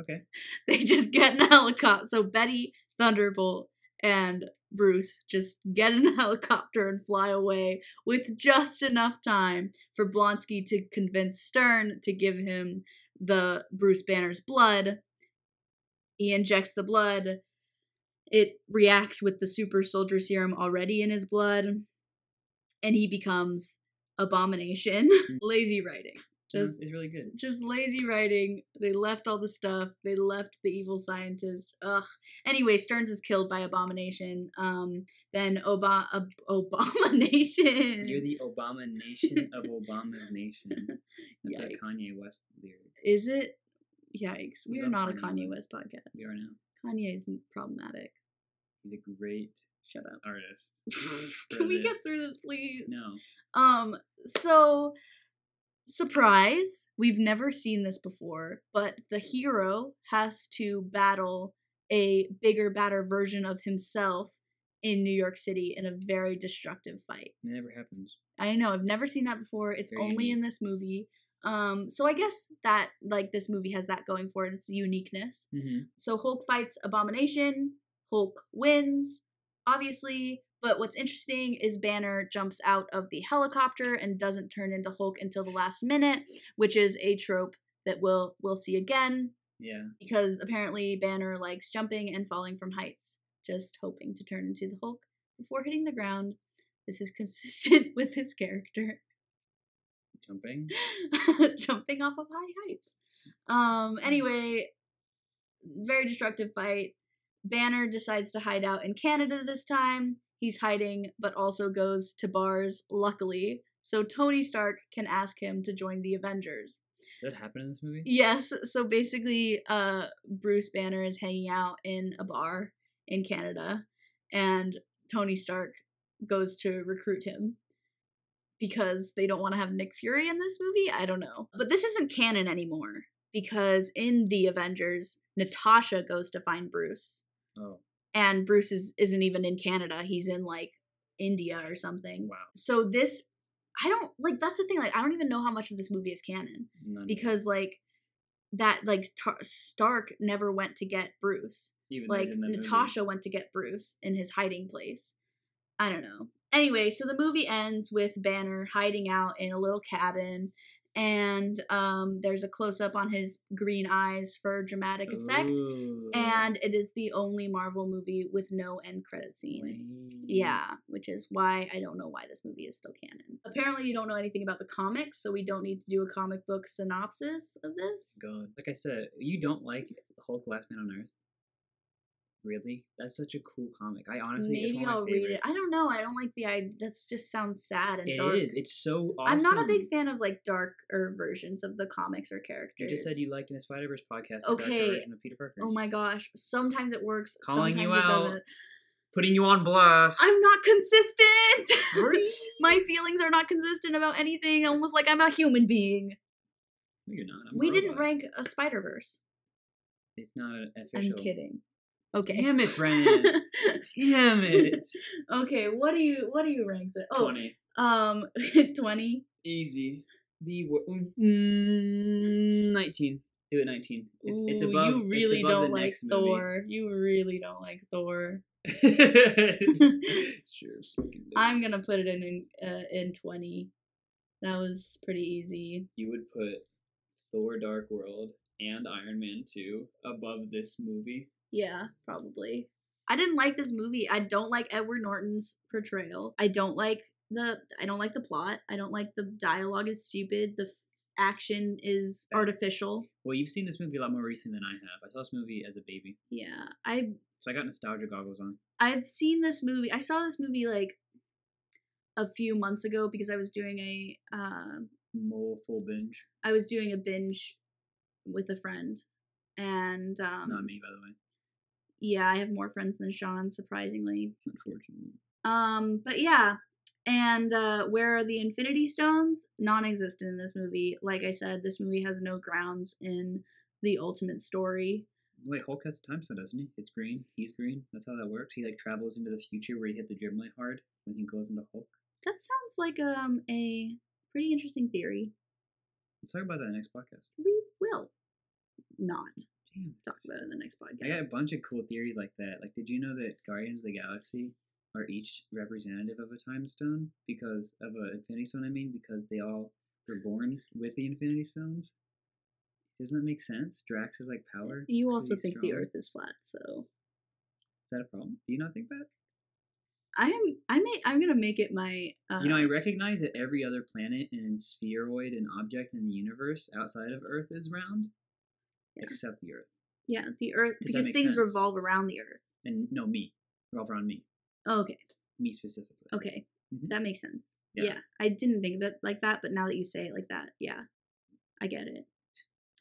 Speaker 6: Okay.
Speaker 5: They just get in a helicopter. So Betty, Thunderbolt, and Bruce just get in a helicopter and fly away with just enough time for Blonsky to convince Stern to give him the Bruce Banner's blood. He injects the blood. It reacts with the super soldier serum already in his blood, and he becomes Abomination. Lazy writing. Just
Speaker 6: it's really good.
Speaker 5: just lazy writing. They left all the stuff. They left the evil scientist. Ugh. Anyway, Stearns is killed by Abomination. Um, then Oba Ob- Abomination.
Speaker 6: You're the Obama nation of Obama's nation. That's a Kanye West lyric.
Speaker 5: Is it? Yikes. We are not a
Speaker 6: Kanye
Speaker 5: Kanye
Speaker 6: West.
Speaker 5: West podcast.
Speaker 6: We are now.
Speaker 5: Kanye is problematic.
Speaker 6: He's a great
Speaker 5: Shut up.
Speaker 6: artist.
Speaker 5: Can we get through this, please?
Speaker 6: No.
Speaker 5: Um, so surprise, we've never seen this before, but the hero has to battle a bigger, badder version of himself in New York City in a very destructive fight.
Speaker 6: It never happens.
Speaker 5: I know, I've never seen that before. It's
Speaker 6: Very
Speaker 5: only
Speaker 6: unique.
Speaker 5: in this movie. Um, so I guess that like this movie has that going for it, its uniqueness.
Speaker 6: Mm-hmm.
Speaker 5: So Hulk fights Abomination. Hulk wins, obviously. But what's interesting is Banner jumps out of the helicopter and doesn't turn into Hulk until the last minute, which is a trope that we'll we'll see again
Speaker 6: Yeah.
Speaker 5: because apparently Banner likes jumping and falling from heights, just hoping to turn into the Hulk before hitting the ground. This is consistent with his character.
Speaker 6: Jumping.
Speaker 5: jumping off of high heights. Um, anyway, very destructive fight. Banner decides to hide out in Canada this time. He's hiding, but also goes to bars, luckily, so Tony Stark can ask him to join the Avengers.
Speaker 6: Did that happen in this movie?
Speaker 5: Yes, so basically, uh, Bruce Banner is hanging out in a bar in Canada, and Tony Stark goes to recruit him because they don't want to have Nick Fury in this movie. I don't know. But this isn't canon anymore because in the Avengers, Natasha goes to find Bruce,
Speaker 6: Oh.
Speaker 5: and Bruce is, isn't even in Canada. He's in like India or something.
Speaker 6: Wow.
Speaker 5: So this, I don't like. That's the thing. Like, I don't even know how much of this movie is canon
Speaker 6: None
Speaker 5: because like that like Tar- Stark never went to get Bruce.
Speaker 6: Even
Speaker 5: Like
Speaker 6: the movie.
Speaker 5: Natasha went to get Bruce in his hiding place. I don't know. Anyway, so the movie ends with Banner hiding out in a little cabin, and um, there's a close up on his green eyes for dramatic effect.
Speaker 6: Ooh.
Speaker 5: And it is the only Marvel movie with no end credit scene.
Speaker 6: Lame.
Speaker 5: Yeah, which is why I don't know why this movie is still canon. Apparently, you don't know anything about the comics, so we don't need to do a comic book synopsis of this.
Speaker 6: God, like I said, you don't like Hulk: Last Man on Earth. Really? That's such a cool comic. I honestly,
Speaker 5: Maybe
Speaker 6: one of my
Speaker 5: I'll read it. I don't know. I don't like the idea. That's just sounds sad and
Speaker 6: It
Speaker 5: dark.
Speaker 6: is. It's so awesome.
Speaker 5: I'm not a big fan of like darker versions of the comics or characters.
Speaker 6: You just said you liked in a Spider Verse podcast.
Speaker 5: Okay.
Speaker 6: version of Peter Parker.
Speaker 5: Oh my gosh! Sometimes it works.
Speaker 6: Calling you
Speaker 5: sometimes it
Speaker 6: out.
Speaker 5: doesn't.
Speaker 6: Putting you on blast.
Speaker 5: I'm not consistent. My feelings are not consistent about anything. Almost like I'm a human being.
Speaker 6: No, you're not. I'm
Speaker 5: we didn't rank a Spider Verse.
Speaker 6: It's not an
Speaker 5: I'm
Speaker 6: official.
Speaker 5: kidding. Okay.
Speaker 6: Damn it, Brennen. Damn it.
Speaker 5: okay, what do you what do you rank it? Oh,
Speaker 6: Twenty.
Speaker 5: um, twenty.
Speaker 6: Easy. The wo- mm, nineteen. Do it nineteen. It's it's
Speaker 5: Ooh,
Speaker 6: above.
Speaker 5: You really
Speaker 6: above
Speaker 5: don't like
Speaker 6: next movie.
Speaker 5: Thor. You really don't like Thor.
Speaker 6: sure. fucking do.
Speaker 5: I'm gonna put it in in, uh, in twenty. That was pretty easy.
Speaker 6: You would put Thor: Dark World and Iron Man Two above this movie.
Speaker 5: Yeah, probably. I didn't like this movie. I don't like Edward Norton's portrayal. I don't like the I don't like the plot. I don't like the dialogue is stupid. The action is artificial.
Speaker 6: Well, you've seen this movie a lot more recently than I have. I saw this movie as a baby,
Speaker 5: Yeah. I
Speaker 6: so I got nostalgia goggles on.
Speaker 5: I've seen this movie. I saw this movie like a few months ago because I was doing a uh,
Speaker 6: Mole full binge.
Speaker 5: I was doing a binge with a friend, and um,
Speaker 6: Not me, by the way.
Speaker 5: Yeah, I have more friends than Sean, surprisingly.
Speaker 6: Unfortunately.
Speaker 5: Um, but yeah, and uh, where are the Infinity Stones? Non-existent in this movie. Like I said, this movie has no grounds in the ultimate story.
Speaker 6: Wait, Hulk has a time stone, doesn't he? It's green. He's green. That's how that works. He like travels into the future where he hit the gym really hard when he goes into Hulk.
Speaker 5: That sounds like um a pretty interesting theory.
Speaker 6: Let's talk about that next podcast.
Speaker 5: We will not Talk about it in the next podcast.
Speaker 6: I got a bunch of cool theories like that. Like, did you know that Guardians of the Galaxy are each representative of a time stone because of an Infinity Stone? I mean, because they all were born with the Infinity Stones. Doesn't that make sense? Drax is like power.
Speaker 5: You also think the. Earth is flat, so Is
Speaker 6: that a problem? Do you not think that?
Speaker 5: I am. I may. I'm gonna make it my. Uh,
Speaker 6: you know, I recognize that every other planet and spheroid and object in the universe outside of Earth is round,
Speaker 5: Yeah.
Speaker 6: except the Earth.
Speaker 5: yeah, the Earth
Speaker 6: Does
Speaker 5: because things
Speaker 6: sense?
Speaker 5: revolve around the Earth.
Speaker 6: And no, me. Revolve around me.
Speaker 5: Oh, okay.
Speaker 6: Me specifically.
Speaker 5: Okay.
Speaker 6: Mhm.
Speaker 5: That makes sense.
Speaker 6: Yeah.
Speaker 5: Yeah. I didn't think of it like that, but now that you say it like that, yeah. I get it.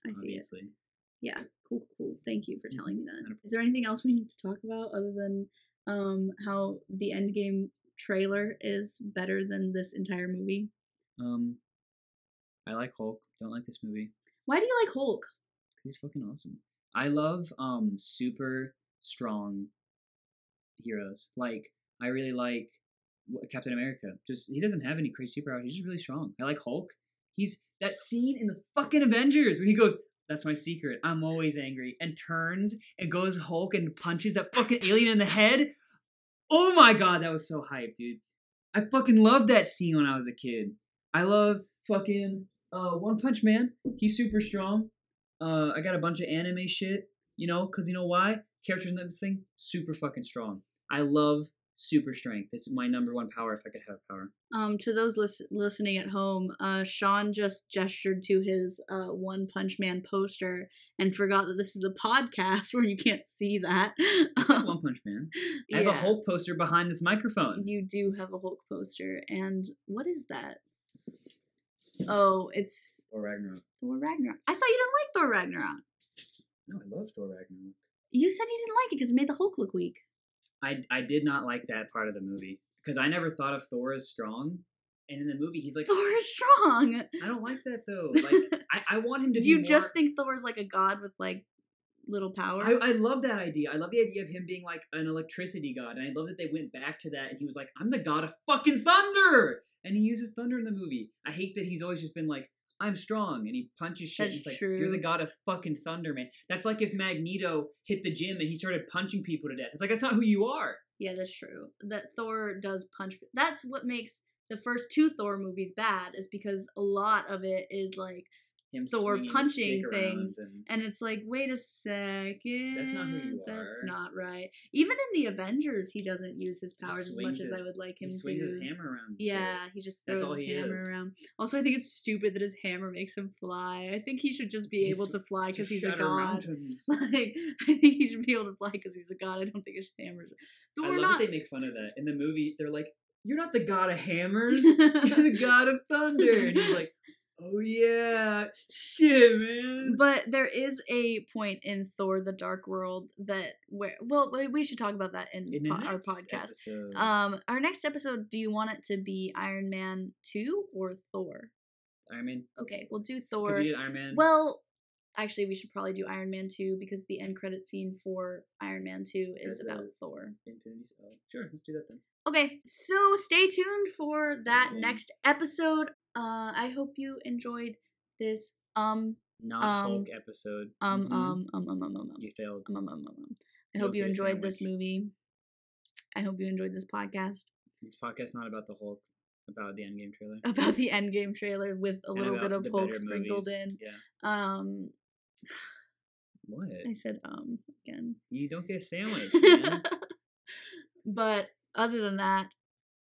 Speaker 5: I see it. Yeah. Cool, cool. Thank you for
Speaker 6: Mhm.
Speaker 5: telling me that. Is there anything else we need to talk about other than um how the Endgame trailer is better than this entire movie?
Speaker 6: Um, I like Hulk. Don't like this movie.
Speaker 5: Why do you like Hulk?
Speaker 6: He's fucking awesome. I love um super strong heroes. Like I really like Captain America. Just he doesn't have any crazy superpowers. He's just really strong. I like Hulk. He's that scene in the fucking Avengers when he goes, "That's my secret. I'm always angry," and turns and goes Hulk and punches that fucking alien in the head. Oh my god, that was so hype, dude. I fucking loved that scene when I was a kid. I love fucking uh One Punch Man. He's super strong. Uh, I got a bunch of anime shit, you know, because you know why? Characters in this thing, super fucking strong. I love super strength. It's my number one power if I could have power.
Speaker 5: Um, to those lis- listening at home, uh, Sean just gestured to his uh, One Punch Man poster and forgot that this is a podcast where you can't see that.
Speaker 6: It's not One Punch Man. I have a Hulk poster behind this microphone.
Speaker 5: You do have a Hulk poster, and what is that? Oh, it's
Speaker 6: Thor Ragnarok.
Speaker 5: Thor Ragnarok. I thought you didn't like Thor Ragnarok.
Speaker 6: No, I love Thor Ragnarok.
Speaker 5: You said you didn't like it because it made the Hulk look weak.
Speaker 6: I I did not like that part of the movie because I never thought of Thor as strong, and in the movie he's like,
Speaker 5: Thor is strong.
Speaker 6: I don't like that though. Like I, I want him to.
Speaker 5: Do
Speaker 6: be
Speaker 5: you
Speaker 6: more-
Speaker 5: just think Thor's like a god with like little powers?
Speaker 6: I, I love that idea. I love the idea of him being like an electricity god, and I love that they went back to that. And he was like, "I'm the god of fucking thunder," and he uses thunder in the movie. I hate that he's always just been like, "I'm strong," and he punches shit. and
Speaker 5: That's
Speaker 6: it's like, You're the god of fucking thunder, man. That's like if Magneto hit the gym and he started punching people to death. It's like that's not who you are.
Speaker 5: Yeah, that's true. That Thor does punch. That's what makes the first two Thor movies bad, is because a lot of it is like,
Speaker 6: Him swinging his
Speaker 5: punching things,
Speaker 6: and-
Speaker 5: and it's like, wait a second,
Speaker 6: That's not who you
Speaker 5: That's
Speaker 6: are.
Speaker 5: not right. Even in the Avengers, he doesn't use his powers as much
Speaker 6: swings
Speaker 5: as I would like him to.
Speaker 6: he swings
Speaker 5: to.
Speaker 6: his hammer around.
Speaker 5: Yeah, he just
Speaker 6: That's
Speaker 5: throws his hammer
Speaker 6: is.
Speaker 5: around. Also, I think it's stupid that his hammer makes him fly. I think he should just be
Speaker 6: He's
Speaker 5: able to fly because he's a god. Like, I think he should be able to fly because he's a god. I don't think his hammers. But
Speaker 6: I
Speaker 5: we're
Speaker 6: love
Speaker 5: not.
Speaker 6: that they make fun of that in the movie. They're like, "You're not the god of hammers. You're the god of thunder." And he's like, "Oh yeah, shit, man."
Speaker 5: But there is a point in Thor: The Dark World that where well we- should talk about that in,
Speaker 6: in
Speaker 5: po- our podcast.
Speaker 6: episode,
Speaker 5: Um, our next episode. Do you want it to be Iron Man two or Thor?
Speaker 6: Iron Man.
Speaker 5: Okay, we'll do Thor.
Speaker 6: we Iron Man.
Speaker 5: Well, actually, we should probably do Iron Man two because the end credit scene for Iron Man two is
Speaker 6: That's
Speaker 5: about Thor.
Speaker 6: Infinity. Sure, let's do that then.
Speaker 5: Okay, so stay tuned for that next episode. Uh, I hope you enjoyed this. Um,
Speaker 6: Not
Speaker 5: Um,
Speaker 6: Hulk episode.
Speaker 5: um,
Speaker 6: Mhm.
Speaker 5: um, um, um, um, um, um.
Speaker 6: You failed.
Speaker 5: Um, um, um, um, um. I hope you enjoyed this movie. I hope you enjoyed this podcast
Speaker 6: This podcast's not about the Hulk. About the Endgame trailer.
Speaker 5: about the Endgame trailer with a
Speaker 6: and
Speaker 5: little bit of Hulk sprinkled
Speaker 6: movies.
Speaker 5: in.
Speaker 6: Yeah.
Speaker 5: Um,
Speaker 6: What?
Speaker 5: I said um again.
Speaker 6: You don't get a sandwich, man.
Speaker 5: but other than that,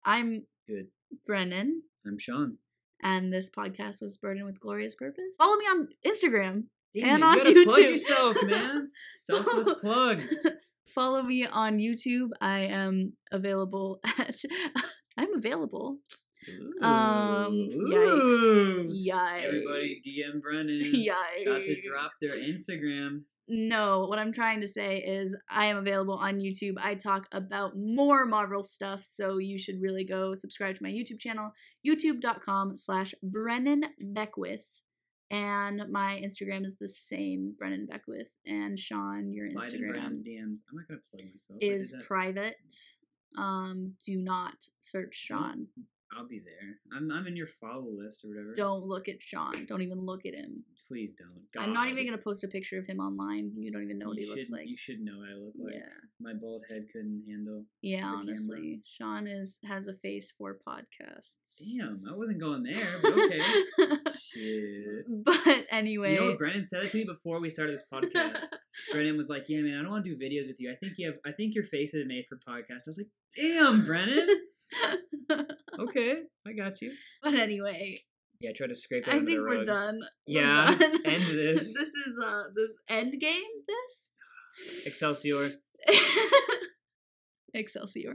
Speaker 5: I'm
Speaker 6: Good.
Speaker 5: Brennen,
Speaker 6: I'm Sean.
Speaker 5: And this podcast was burdened with glorious purpose. Follow me on Instagram
Speaker 6: Damn
Speaker 5: And
Speaker 6: it,
Speaker 5: on
Speaker 6: you gotta plug
Speaker 5: YouTube.
Speaker 6: yourself, man. Selfless plugs.
Speaker 5: Follow me on YouTube. I am available at. I'm available. Um, yikes.
Speaker 6: Ooh.
Speaker 5: Yikes.
Speaker 6: Everybody DM Brennen.
Speaker 5: Yikes.
Speaker 6: About to drop their Instagram.
Speaker 5: No, what I'm trying to say is I am available on YouTube. I talk about more Marvel stuff, so you should really go subscribe to my YouTube channel, youtube.com slash Brennen Beckwith. And my Instagram is the same, Brennen Beckwith. And Sean, your
Speaker 6: Slide
Speaker 5: Instagram
Speaker 6: DMs. I'm not gonna plug myself. but
Speaker 5: is
Speaker 6: that-
Speaker 5: private. Um, do not search Sean.
Speaker 6: I'll be there. I'm I'm in your follow list or whatever.
Speaker 5: Don't look at Sean. Don't even look at him.
Speaker 6: Please don't.
Speaker 5: I'm not even gonna post a picture of him online. You don't even know what
Speaker 6: you
Speaker 5: he looks like.
Speaker 6: You should know what I look like.
Speaker 5: yeah.
Speaker 6: My bald head couldn't handle.
Speaker 5: Yeah,
Speaker 6: camera.
Speaker 5: honestly, Sean is has a face for podcasts.
Speaker 6: Damn, I wasn't going there, but okay. Shit.
Speaker 5: but anyway,
Speaker 6: You know what Brennen said it to me before we started this podcast. Brennen was like, "Yeah, man, I don't want to do videos with you. I think you have. I think your face is made for podcasts." I was like, "Damn, Brennen. okay, I got you."
Speaker 5: but anyway,
Speaker 6: Yeah, try to scrape
Speaker 5: I think we're done. We're
Speaker 6: Yeah,
Speaker 5: done.
Speaker 6: end this.
Speaker 5: this is uh this end game. This
Speaker 6: Excelsior.
Speaker 5: Excelsior.